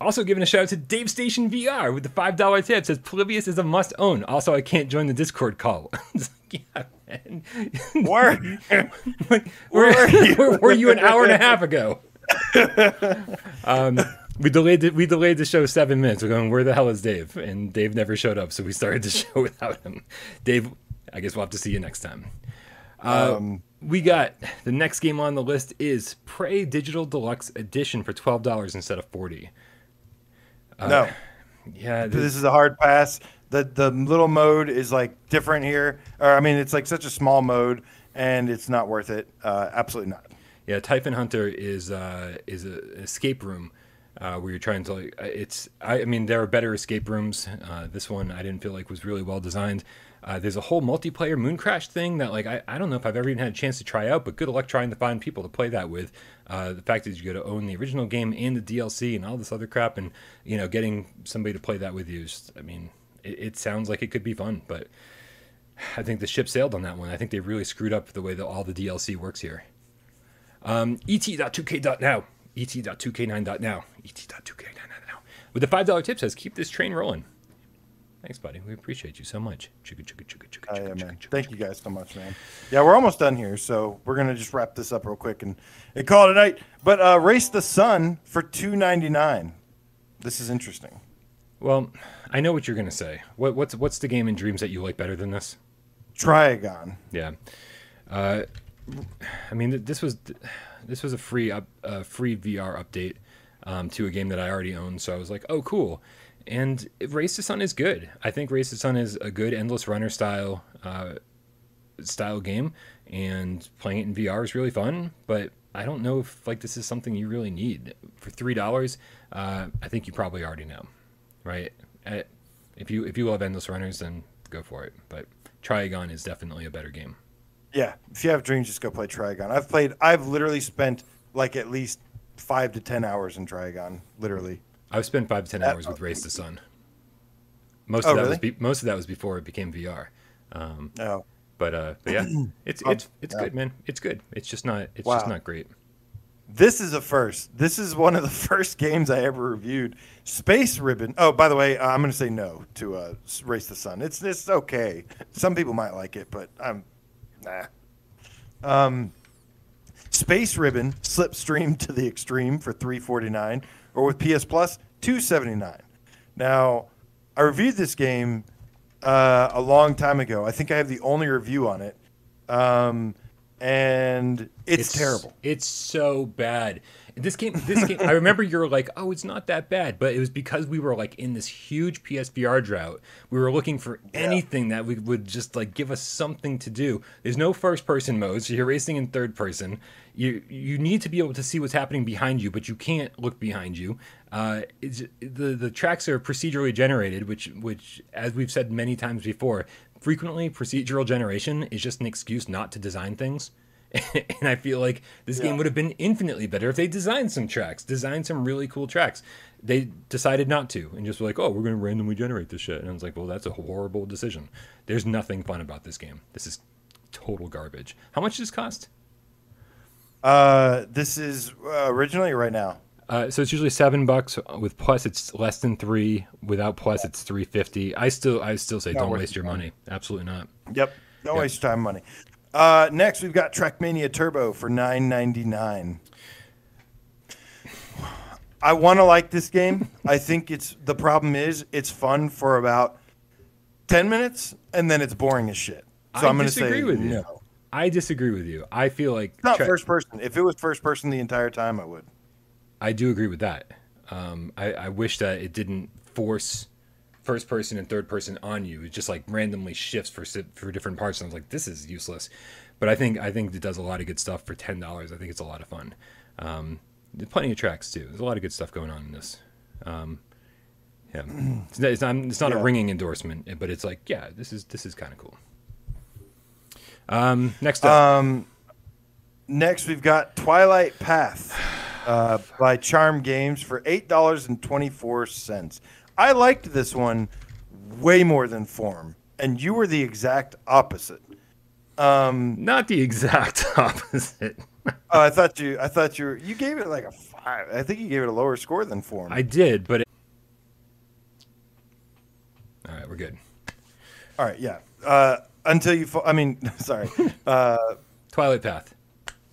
[SPEAKER 2] Also, giving a shout out to Dave Station VR with the five dollar tip says Polybius is a must own. Also, I can't join the Discord call. Like, yeah, man.
[SPEAKER 1] Where? Where
[SPEAKER 2] where, where were you an hour and a half ago? um, we delayed the, we delayed the show seven minutes. We're going, where the hell is Dave? And Dave never showed up, so we started the show without him. Dave, I guess we'll have to see you next time. Uh,
[SPEAKER 1] Um,
[SPEAKER 2] we got the next game on the list is Prey Digital Deluxe Edition for twelve dollars instead of forty.
[SPEAKER 1] No.
[SPEAKER 2] Yeah, this,
[SPEAKER 1] this is a hard pass. The the little mode is like different here. Or I mean, it's like such a small mode, and it's not worth it. Uh, absolutely not.
[SPEAKER 2] Yeah, Typhon Hunter is uh, is a, an escape room uh, where you're trying to like. uh, It's I, I mean there are better escape rooms. Uh, this one I didn't feel like was really well designed. Uh, there's a whole multiplayer moon crash thing that like I, I don't know if I've ever even had a chance to try out, but good luck trying to find people to play that with. Uh, the fact is you got to own the original game and the DLC and all this other crap, and you know getting somebody to play that with you. Is, I mean, it, it sounds like it could be fun, but I think the ship sailed on that one. I think they really screwed up the way that all the DLC works here. Um, et.2k.now. et.2k9.now. et.2k9.now. With the $5 tip says, keep this train rolling. Thanks, buddy. We appreciate you so much. Chugga, chugga, chugga, chugga,
[SPEAKER 1] Oh, yeah,
[SPEAKER 2] chugga,
[SPEAKER 1] man.
[SPEAKER 2] chugga,
[SPEAKER 1] Thank you guys so much, man. Yeah, we're almost done here, so we're gonna just wrap this up real quick and, and call it a night. But uh, race the sun for two ninety nine. This is interesting.
[SPEAKER 2] Well, I know what you're going to say. What, what's, what's the game in Dreams that you like better than this?
[SPEAKER 1] Triagon.
[SPEAKER 2] Yeah. Uh, I mean, this was this was a free up, uh, free VR update um, to a game that I already own, so I was like, oh, cool. And Race to Sun is good. I think Race to Sun is a good endless runner style uh, style game, and playing it in VR is really fun. But I don't know if like this is something you really need for three dollars. Uh, I think you probably already know, right? Uh, if you if you love endless runners, then go for it. But Trigon is definitely a better game.
[SPEAKER 1] Yeah, if you have dreams, just go play Trigon. I've played. I've literally spent like at least five to ten hours in Trigon. Literally.
[SPEAKER 2] I've spent five to ten
[SPEAKER 1] Uh,
[SPEAKER 2] hours with Race to Sun. Most
[SPEAKER 1] Oh,
[SPEAKER 2] of that was be- most of that was before it became VR. Um,
[SPEAKER 1] No.
[SPEAKER 2] but uh, but yeah, it's
[SPEAKER 1] Oh,
[SPEAKER 2] it's it's
[SPEAKER 1] yeah.
[SPEAKER 2] good, man. It's good. It's just not it's just not great.
[SPEAKER 1] This is a first. This is one of the first games I ever reviewed. Space Ribbon. Oh, by the way, uh, I'm going to say no to uh, Race the Sun. It's it's okay. Some people might like it, but I'm nah. Um, Space Ribbon Slipstream to the Extreme for 349, or with PS Plus 279. Now, I reviewed this game uh, a long time ago. I think I have the only review on it, um, and it's, terrible.
[SPEAKER 2] It's so bad. This game, this game, I remember you're like, "Oh, it's not that bad," but it was because we were like in this huge PSVR drought. We were looking for anything that we would just like give us something to do. There's no first person mode, so you're racing in third person. You you need to be able to see what's happening behind you, but you can't look behind you. Uh, it's, the the tracks are procedurally generated, which which as we've said many times before, frequently procedural generation is just an excuse not to design things. and I feel like this yeah. game would have been infinitely better if they designed some tracks, designed some really cool tracks. They decided not to and just were like, oh, we're going to randomly generate this shit. And I was like, well, that's a horrible decision. There's nothing fun about this game. This is total garbage. How much does this cost?
[SPEAKER 1] Uh, this is uh, originally right now.
[SPEAKER 2] Uh, so it's usually seven bucks. With plus, it's less than three. Without plus, it's three fifty. I still, I still say, not don't waste your money. Absolutely not.
[SPEAKER 1] Yep, don't yep. waste your time, money. Uh, next, we've got Trackmania Turbo for nine ninety nine. I want to like this game. I think it's the problem is it's fun for about ten minutes and then it's boring as shit. So I am going to say with you. no.
[SPEAKER 2] I disagree with you. I feel like
[SPEAKER 1] it's not tra- first person. If it was first person the entire time, I would.
[SPEAKER 2] I do agree with that. Um, I, I wish that it didn't force first person and third person on you. It just like randomly shifts for for different parts. And I was like, this is useless. But I think I think it does a lot of good stuff for ten dollars. I think it's a lot of fun. Um, there's plenty of tracks too. There's a lot of good stuff going on in this. Um, yeah, it's not, it's not, it's not yeah. a ringing endorsement, but it's like, yeah, this is this is kind of cool. Um, next up.
[SPEAKER 1] Um, next we've got Twilight Path uh, by Charm Games for eight dollars and twenty four cents. I liked this one way more than form, and you were the exact opposite. Um,
[SPEAKER 2] Not the exact opposite.
[SPEAKER 1] oh, I thought you. I thought you. Were, you gave it like a five. I think you gave it a lower score than form.
[SPEAKER 2] I did, but. It... All right, we're good.
[SPEAKER 1] All right, yeah. Uh, until you. Fall, I mean, sorry. Uh,
[SPEAKER 2] Twilight Path.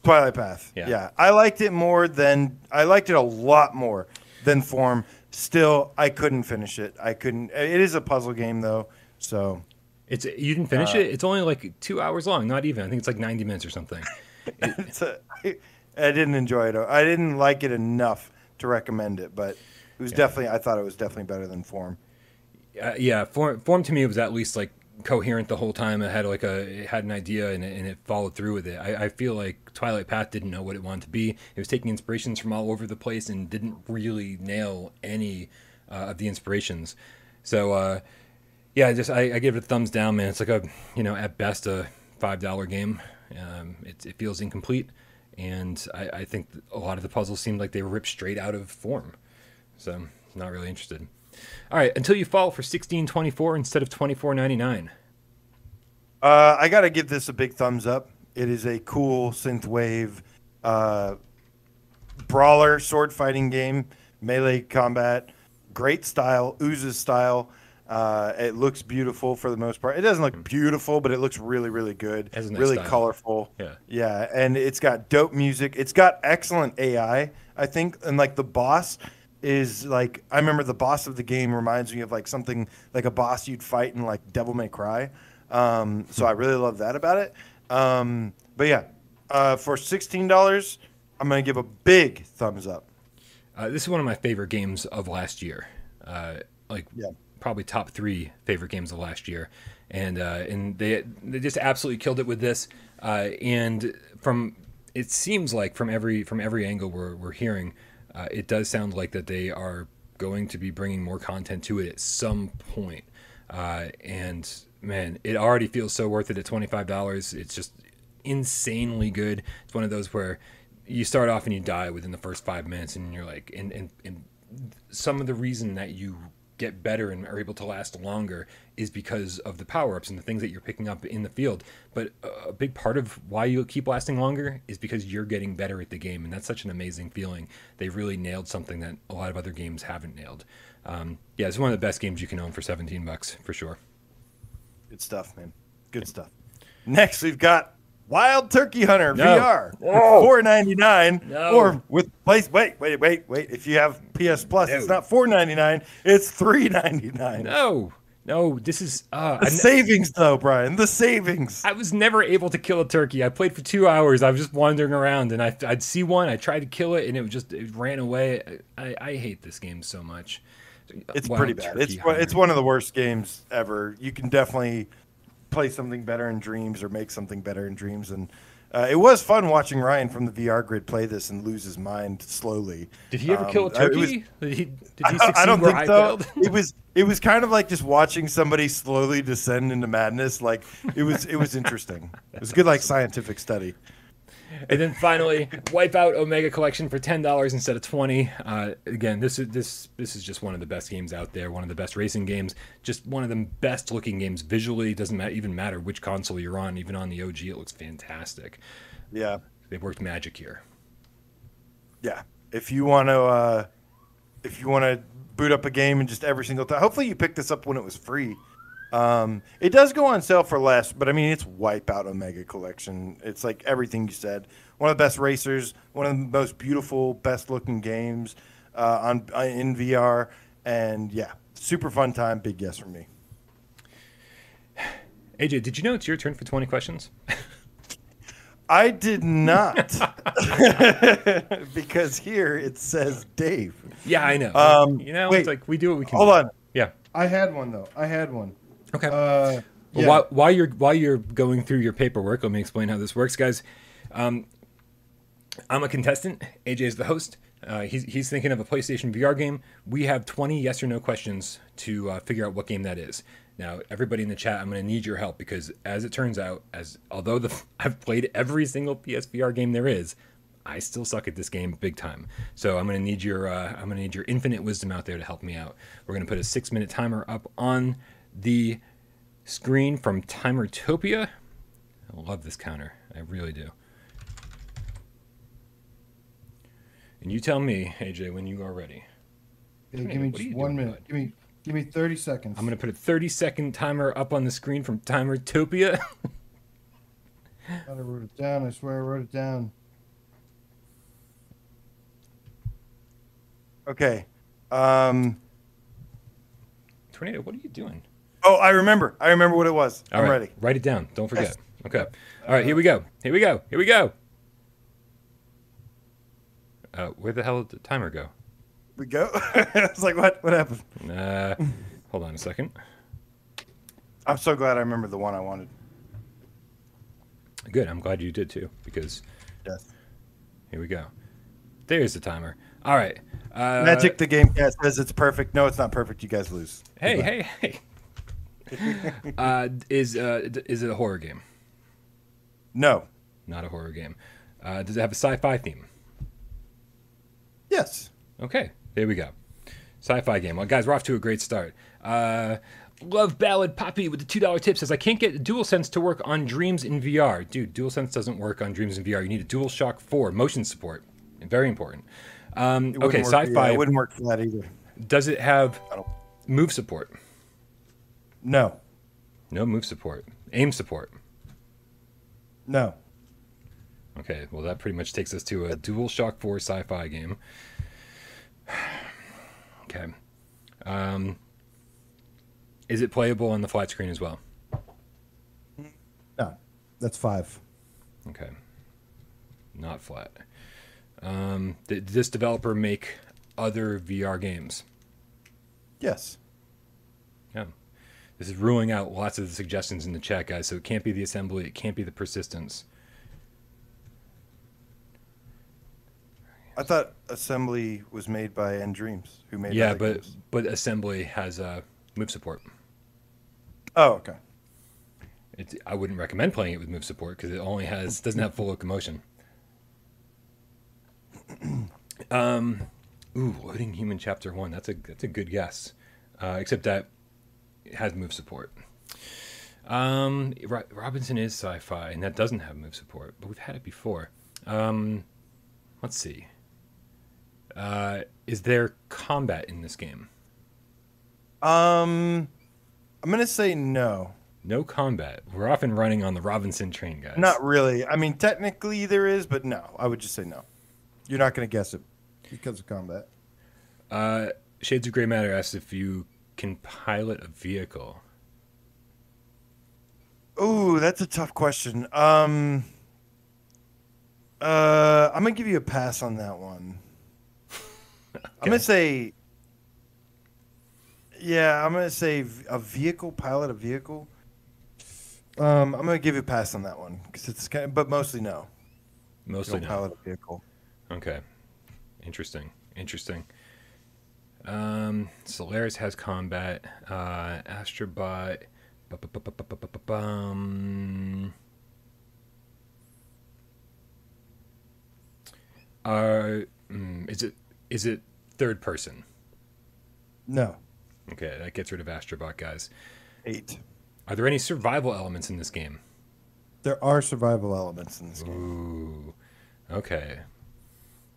[SPEAKER 1] Twilight Path. Yeah. yeah. I liked it more than I liked it a lot more than form. Still, I couldn't finish it. I couldn't. It is a puzzle game though, so
[SPEAKER 2] it's you didn't finish uh, it. It's only like two hours long. Not even. I think it's like ninety minutes or something.
[SPEAKER 1] it's a, I, I didn't enjoy it. I didn't like it enough to recommend it, but it was yeah. definitely. I thought it was definitely better than Form.
[SPEAKER 2] Uh, yeah, Form Form to me was at least like coherent the whole time. It had like a it had an idea and it, and it followed through with it. I, I, feel like Twilight Path didn't know what it wanted to be. It was taking inspirations from all over the place and didn't really nail any uh, of the inspirations. So uh, yeah, I just I, I, give it a thumbs down, man. It's like a you know at best a five dollar game. Um, it, it feels incomplete, and I, I think a lot of the puzzles seemed like they were ripped straight out of form. So not really interested. All right, until you fall for sixteen twenty four instead of twenty four ninety nine.
[SPEAKER 1] Uh, I gotta give this a big thumbs up. It is a cool synthwave uh, brawler sword fighting game, melee combat, great style, oozes style. Uh, it looks beautiful for the most part. It doesn't look beautiful, but it looks really, really good. Nice really style. colorful.
[SPEAKER 2] Yeah.
[SPEAKER 1] Yeah. And it's got dope music. It's got excellent AI, I think. And like the boss is like I remember the boss of the game reminds me of like something like a boss you'd fight in like Devil May Cry. Um, so I really love that about it. Um, but yeah, uh, for sixteen dollars, I'm gonna give a big thumbs up.
[SPEAKER 2] Uh, this is one of my favorite games of last year. Uh, like yeah. probably top three favorite games of last year, and uh, and they they just absolutely killed it with this. Uh, and from it seems like from every from every angle we're we're hearing uh, it does sound like that they are going to be bringing more content to it at some point. Uh, and man, it already feels so worth it at twenty five dollars. It's just insanely good. It's one of those where you start off and you die within the first five minutes, and you're like, and and, and some of the reason that you get better and are able to last longer is because of the power ups and the things that you're picking up in the field. But a big part of why you keep lasting longer is because you're getting better at the game, and that's such an amazing feeling. They really nailed something that a lot of other games haven't nailed. Um, yeah, it's one of the best games you can own for 17 bucks for sure.
[SPEAKER 1] Good stuff, man. Good stuff. Next, we've got Wild Turkey Hunter no. VR, four ninety nine, no. or with place. Wait, wait, wait, wait. If you have PS Plus, no. it's not four ninety nine. It's three ninety nine.
[SPEAKER 2] No, No, this is. Uh,
[SPEAKER 1] The
[SPEAKER 2] I,
[SPEAKER 1] savings, though, Brian. The savings.
[SPEAKER 2] I was never able to kill a turkey. I played for two hours. I was just wandering around, and I, I'd see one. I tried to kill it, and it just it ran away. I, I hate this game so much.
[SPEAKER 1] It's
[SPEAKER 2] Wild
[SPEAKER 1] pretty bad. It's
[SPEAKER 2] turkey
[SPEAKER 1] it's
[SPEAKER 2] hunter.
[SPEAKER 1] one of the worst games ever. You can definitely play something better in Dreams or make something better in Dreams. And uh, it was fun watching Ryan from the VR grid play this and lose his mind slowly.
[SPEAKER 2] Did he ever
[SPEAKER 1] Um,
[SPEAKER 2] kill a
[SPEAKER 1] it was-
[SPEAKER 2] turkey? did he, did he
[SPEAKER 1] I, I don't think
[SPEAKER 2] I
[SPEAKER 1] so. it was it was kind of like just watching somebody slowly descend into madness. Like it was it was interesting. It was a good like scientific study.
[SPEAKER 2] And then finally, Wipeout Omega Collection for ten dollars instead of twenty. Uh, again, this is this this is just one of the best games out there. One of the best racing games. Just one of the best looking games visually. Doesn't ma- even matter which console you're on. Even on the OG, it looks fantastic.
[SPEAKER 1] Yeah.
[SPEAKER 2] They worked magic here.
[SPEAKER 1] Yeah. If you want to, uh, if you want to boot up a game and just every single time, hopefully you picked this up when it was free. Um, it does go on sale for less, but I mean, it's Wipeout Omega Collection. It's like everything you said. One of the best racers, one of the most beautiful, best looking games uh, on uh, in VR, and yeah, super fun time. Big yes from me.
[SPEAKER 2] AJ, did you know it's your turn for twenty questions?
[SPEAKER 1] I did not, because here it says Dave.
[SPEAKER 2] yeah, I know.
[SPEAKER 1] Um,
[SPEAKER 2] you know,
[SPEAKER 1] wait.
[SPEAKER 2] it's like we do what we can.
[SPEAKER 1] Hold
[SPEAKER 2] do.
[SPEAKER 1] on,
[SPEAKER 2] Yeah.
[SPEAKER 1] I had one though. I had one.
[SPEAKER 2] Okay.
[SPEAKER 1] Uh,
[SPEAKER 2] Well, while, while you're while you're going through your paperwork, let me explain how this works, guys. Um, I'm a contestant. AJ is the host. Uh, he's he's thinking of a PlayStation VR game. We have 20 yes or no questions to uh, figure out what game that is. Now, everybody in the chat, I'm going to need your help because, as it turns out, as although the I've played every single PSVR game there is, I still suck at this game big time. So I'm going to need your uh, I'm going to need your infinite wisdom out there to help me out. We're going to put a six minute timer up on the screen from Timertopia. I love this counter. I really do. And you tell me, AJ, when you are ready. Hey,
[SPEAKER 3] give me just one minute.
[SPEAKER 2] bud?
[SPEAKER 3] Give me give me thirty seconds.
[SPEAKER 2] I'm going to put a 30 second timer up on the screen from Timertopia.
[SPEAKER 3] I wrote it down. I swear I wrote it down.
[SPEAKER 1] Okay. Um,
[SPEAKER 2] Tornado, what are you doing?
[SPEAKER 1] Oh, I remember. I remember what it was.
[SPEAKER 2] All
[SPEAKER 1] I'm
[SPEAKER 2] right,
[SPEAKER 1] ready.
[SPEAKER 2] Write it down. Don't forget.
[SPEAKER 1] Yes.
[SPEAKER 2] Okay. All right, here we go. Here we go. Here we go. Uh, where the hell did the timer go?
[SPEAKER 1] We go. I was like, what? What happened?
[SPEAKER 2] Uh, hold on a second.
[SPEAKER 1] I'm so glad I remember the one I wanted.
[SPEAKER 2] Good. I'm glad you did too, because
[SPEAKER 1] Yes.
[SPEAKER 2] here we go. There's the timer. All right. Uh,
[SPEAKER 1] Magic the Game Cat says it's perfect. No, it's not perfect. You guys lose.
[SPEAKER 2] Hey,
[SPEAKER 1] Goodbye.
[SPEAKER 2] hey, hey. uh, is uh, is it a horror game?
[SPEAKER 1] No.
[SPEAKER 2] Not a horror game. Uh, does it have a sci-fi theme?
[SPEAKER 1] Yes.
[SPEAKER 2] Okay, there we go. Sci-fi game. Well, guys, we're off to a great start. Uh, Love Ballad Poppy with the two dollar tip says, "I can't get DualSense to work on Dreams in VR, dude. DualSense doesn't work on Dreams in VR. You need a DualShock 4 motion support. Very important. Um, okay, sci-fi.
[SPEAKER 1] yeah, it wouldn't work for that either.
[SPEAKER 2] Does it have move support?
[SPEAKER 1] No.
[SPEAKER 2] No move support. Aim support.
[SPEAKER 1] No.
[SPEAKER 2] Okay, well that pretty much takes us to a DualShock 4 sci-fi game. Okay. Um, is it playable on the flat screen as well?
[SPEAKER 3] No, that's five.
[SPEAKER 2] Okay. Not flat. Um, did this developer make other VR games?
[SPEAKER 1] Yes.
[SPEAKER 2] This is ruling out lots of the suggestions in the chat, guys. So it can't be the assembly. It can't be the persistence.
[SPEAKER 1] I thought Assembly was made by nDreams, who made
[SPEAKER 2] yeah, but
[SPEAKER 1] games.
[SPEAKER 2] but assembly has uh, move support.
[SPEAKER 1] Oh, okay.
[SPEAKER 2] It's, I wouldn't recommend playing it with move support because it only has doesn't have full locomotion. um, ooh, loading human chapter one. That's a that's a good guess. Uh, except that has move support. Um, Ro- Robinson is sci-fi, and that doesn't have move support, but we've had it before. Um, let's see. Uh, is there combat in this game?
[SPEAKER 1] Um, I'm gonna say no.
[SPEAKER 2] No combat. We're often running on the Robinson train, guys.
[SPEAKER 1] Not really. I mean, technically there is, but no. I would just say no. You're not gonna guess it.
[SPEAKER 3] Because of combat.
[SPEAKER 2] Uh, Shades of Grey Matter asks if you can pilot a vehicle.
[SPEAKER 1] Ooh, that's a tough question. Um, uh, I'm gonna give you a pass on that one. I'm gonna say, yeah, I'm gonna say a vehicle pilot a vehicle. Um, I'm gonna give you a pass on that one because it's kind, of, but mostly no.
[SPEAKER 2] Mostly no.
[SPEAKER 1] pilot a vehicle.
[SPEAKER 2] Okay. Interesting. Interesting. Um, Solaris has combat. Uh, Astrobot. is it is it third person?
[SPEAKER 1] No,
[SPEAKER 2] Okay, that gets rid of Astrobot, guys.
[SPEAKER 1] eight.
[SPEAKER 2] Are there any survival elements in this game?
[SPEAKER 1] There are survival elements in this game.
[SPEAKER 2] Ooh. Okay.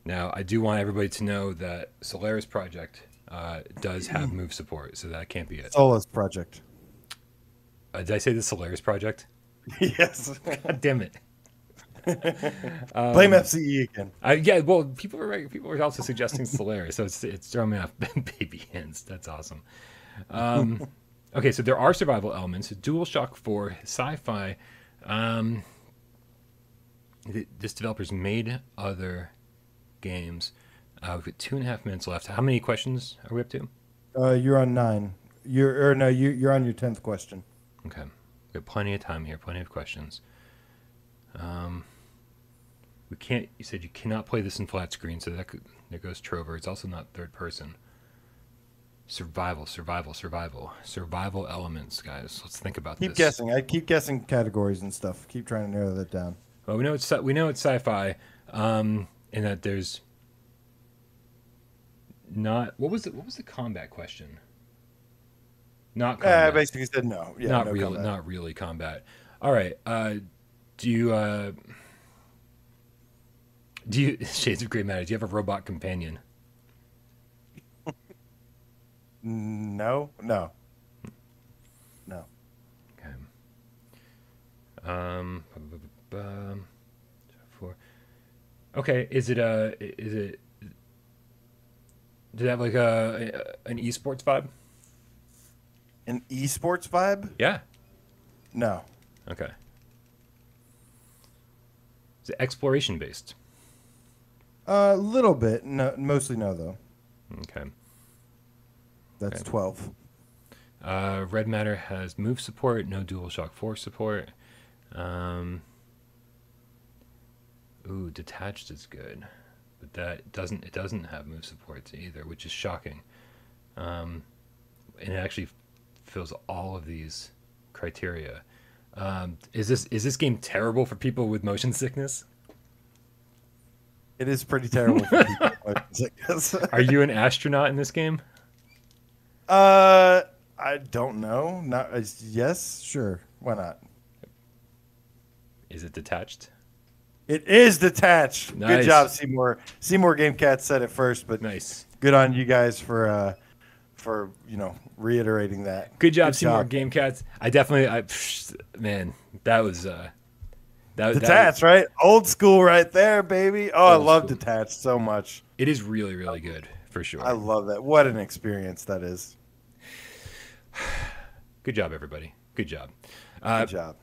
[SPEAKER 2] Now, I do want everybody to know that Solaris Project uh, does have move support, so that can't be it.
[SPEAKER 1] Solus project.
[SPEAKER 2] Uh, did I say the Solaris Project?
[SPEAKER 1] yes.
[SPEAKER 2] God damn it.
[SPEAKER 1] Blame FCE again.
[SPEAKER 2] Uh, yeah, well, people were people were also suggesting Solaris, so it's it's throwing me off baby hands. That's awesome. Um, okay, so there are survival elements. DualShock 4, sci-fi. Um, th- this developer's made other games. Uh, we've got two and a half minutes left. How many questions are we up to?
[SPEAKER 1] Uh, you're on nine. You're or no, you you're on your tenth question.
[SPEAKER 2] Okay, we have plenty of time here, plenty of questions. Um, we can't. You said you cannot play this in flat screen, so that could, there goes Trover. It's also not third person. Survival, survival, survival, survival elements, guys. Let's think about
[SPEAKER 1] Keep
[SPEAKER 2] this.
[SPEAKER 1] guessing. I keep guessing categories and stuff. Keep trying to narrow that down.
[SPEAKER 2] Well, we know it's sci- we know it's sci-fi, um, in that there's not. What was the what was the combat question? Not
[SPEAKER 1] Uh, I basically said no. Yeah,
[SPEAKER 2] not
[SPEAKER 1] no
[SPEAKER 2] really,
[SPEAKER 1] combat.
[SPEAKER 2] not really combat. All right. Uh, do you uh, do you Shades of Grey Matter? Do you have a robot companion?
[SPEAKER 1] No, no, no.
[SPEAKER 2] Okay. Um. Four. Okay. Is it a? Is it? Does it have like a, a an esports vibe?
[SPEAKER 1] An esports vibe?
[SPEAKER 2] Yeah.
[SPEAKER 1] No.
[SPEAKER 2] Okay. Is it exploration based?
[SPEAKER 1] A little bit. No, mostly no though.
[SPEAKER 2] Okay.
[SPEAKER 1] That's
[SPEAKER 2] Okay.
[SPEAKER 1] twelve.
[SPEAKER 2] Uh, Red Matter has move support, no DualShock 4 support. Um, ooh, detached is good, but that doesn't it doesn't have move supports either, which is shocking. Um, and it actually fills all of these criteria. Um, is this is this game terrible for people with motion sickness?
[SPEAKER 1] It is pretty terrible. for people, I guess.
[SPEAKER 2] Are you an astronaut in this game?
[SPEAKER 1] uh, I don't know. Not uh, yes, sure. Why not?
[SPEAKER 2] Is it detached?
[SPEAKER 1] It is detached.
[SPEAKER 2] Nice.
[SPEAKER 1] Good job, Seymour. Seymour Game Cat said it first, but
[SPEAKER 2] Nice.
[SPEAKER 1] good on you guys for uh, for you know reiterating that.
[SPEAKER 2] Good job,
[SPEAKER 1] Good
[SPEAKER 2] Seymour
[SPEAKER 1] job.
[SPEAKER 2] Game Cats. I definitely, I psh, man, that was uh, that that-
[SPEAKER 1] Detached, right? Old school, right there, baby. Oh, I love
[SPEAKER 2] school.
[SPEAKER 1] detached so much.
[SPEAKER 2] It is really, really good for sure.
[SPEAKER 1] I love that. What an experience that is.
[SPEAKER 2] Good job, everybody. Good job. Uh,
[SPEAKER 1] Good job.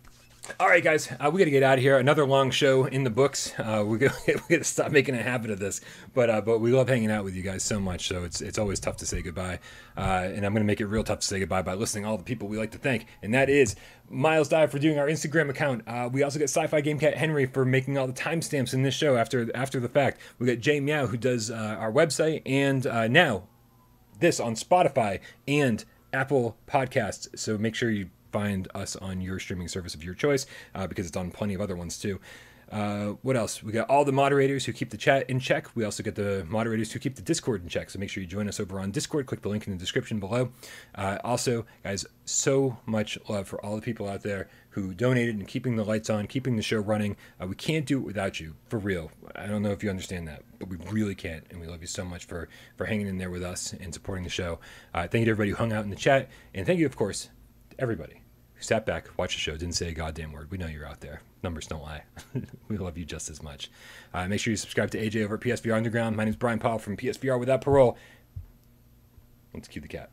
[SPEAKER 2] All right, guys, uh, we got to get out of here. Another long show in the books. Uh, we got to stop making a habit of this, but uh, but we love hanging out with you guys so much. So it's it's always tough to say goodbye, uh, and I'm going to make it real tough to say goodbye by listing all the people we like to thank, and that is Miles Dive for doing our Instagram account. Uh, we also got Sci-Fi Game Cat Henry for making all the timestamps in this show after after the fact. We got Jay Meow who does uh, our website, and now this on Spotify and Apple Podcasts. So make sure you find us on your streaming service of your choice uh, because it's on plenty of other ones too. Uh, what else? We got all the moderators who keep the chat in check. We also get the moderators who keep the Discord in check. So make sure you join us over on Discord. Click the link in the description below. Uh, also, guys, so much love for all the people out there who donated and keeping the lights on, keeping the show running. Uh, we can't do it without you, for real. I don't know if you understand that, but we really can't. And we love you so much for for hanging in there with us and supporting the show. Uh, thank you to everybody who hung out in the chat, and thank you, of course, everybody who sat back, watched the show, didn't say a goddamn word. We know you're out there. Numbers don't lie. we love you just as much. Uh, make sure you subscribe to AJ over at PSVR Underground. My name is Brian Powell from PSVR Without Parole. Let's cue the cat.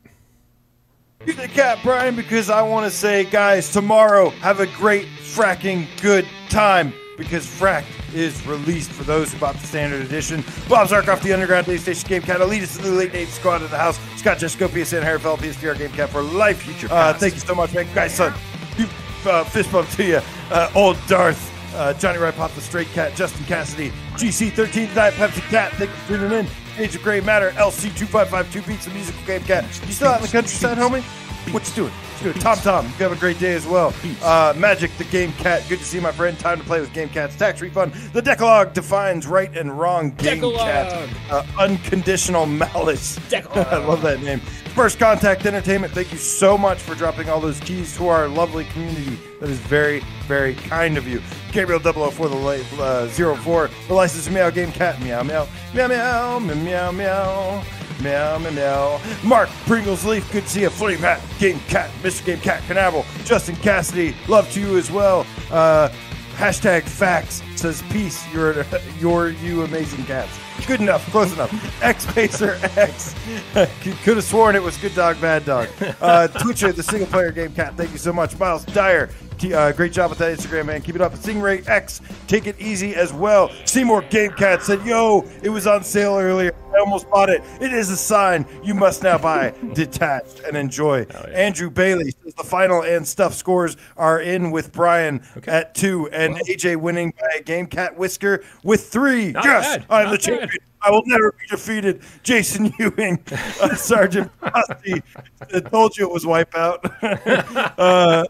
[SPEAKER 1] You're the cat, Brian, because I want to say, guys, tomorrow have a great fracking good time because Frack is released for those who bought the standard edition. Bob Zarkoff, the Underground Day Station Game Cat, to the Late Night Squad of the House, Scott Jesco, PSN, Harrifeld, PSVR Game Cat for life.
[SPEAKER 2] Future
[SPEAKER 1] Uh, thank you so much, man. Guys, son, uh, fist bump to you. Uh, old Darth, uh, Johnny Wright Pop, the Straight Cat, Justin Cassidy, GC13, Diet Pepsi Cat, thank you for tuning in. Age of Gray Matter, LC2552 Beats, the musical game cat. You still out in the countryside, homie? What you doing? What you doing? Tom Tom, you have a great day as well. Uh, Magic, the Game Cat, good to see you, my friend. Time to play with Game Cats. Tax refund. The Decalogue defines right and wrong. Game Cat, uh, unconditional malice.
[SPEAKER 2] Decalogue.
[SPEAKER 1] I love that name. First Contact Entertainment, thank you so much for dropping all those keys to our lovely community. That is very, very kind of you. Gabriel 004, the li- uh, 04, the license meow game cat, meow meow, meow meow, meow meow meow. Meow, meow. Mark Pringles Leaf, good to see you. Flame Hat, Game Cat, Mr. Game Cat, Canaveral, Justin Cassidy, love to you as well. Uh, hashtag facts says peace. You're you're you amazing cats. Good enough, close enough. X Pacer X. Could have sworn it was Good Dog, Bad Dog. Uh, Twitcher, the single player game cat. Thank you so much, Miles Dyer. Uh, great job with that Instagram, man. Keep it up. Stingray X, take it easy as well. Seymour Game Cat said, "Yo, it was on sale earlier. I almost bought it. It is a sign you must now buy detached and enjoy."
[SPEAKER 2] yeah.
[SPEAKER 1] Andrew Bailey says the final and stuff scores are in with Brian at two and AJ winning by a Game Cat whisker with three.
[SPEAKER 2] Not
[SPEAKER 1] yes,
[SPEAKER 2] bad.
[SPEAKER 1] I'm
[SPEAKER 2] Not
[SPEAKER 1] the
[SPEAKER 2] bad.
[SPEAKER 1] I will never be defeated. Jason Ewing, uh, Sergeant Posse. Told you it was Wipeout. uh,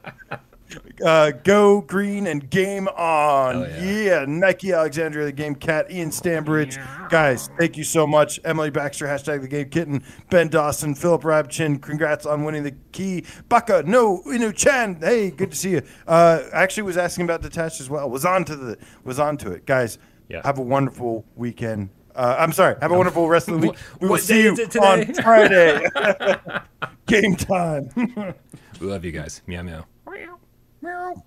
[SPEAKER 1] uh, go green and game on.
[SPEAKER 2] Hell
[SPEAKER 1] yeah.
[SPEAKER 2] yeah.
[SPEAKER 1] Nike Alexandria, the game cat, Ian Stambridge. Guys, thank you so much. Emily Baxter, hashtag the game kitten. Ben Dawson, Philip Rabchin, congrats on winning the key. Baka, no, Inu Chan. Hey, good to see you. Uh, actually was asking about detached as well. Was on to the was on to it. Guys,
[SPEAKER 2] Yeah.
[SPEAKER 1] have a wonderful weekend. Uh, I'm sorry. Have a wonderful rest of the week. We will see you on? Friday. Game time.
[SPEAKER 2] We love you guys. Meow Meow meow.
[SPEAKER 3] Meow.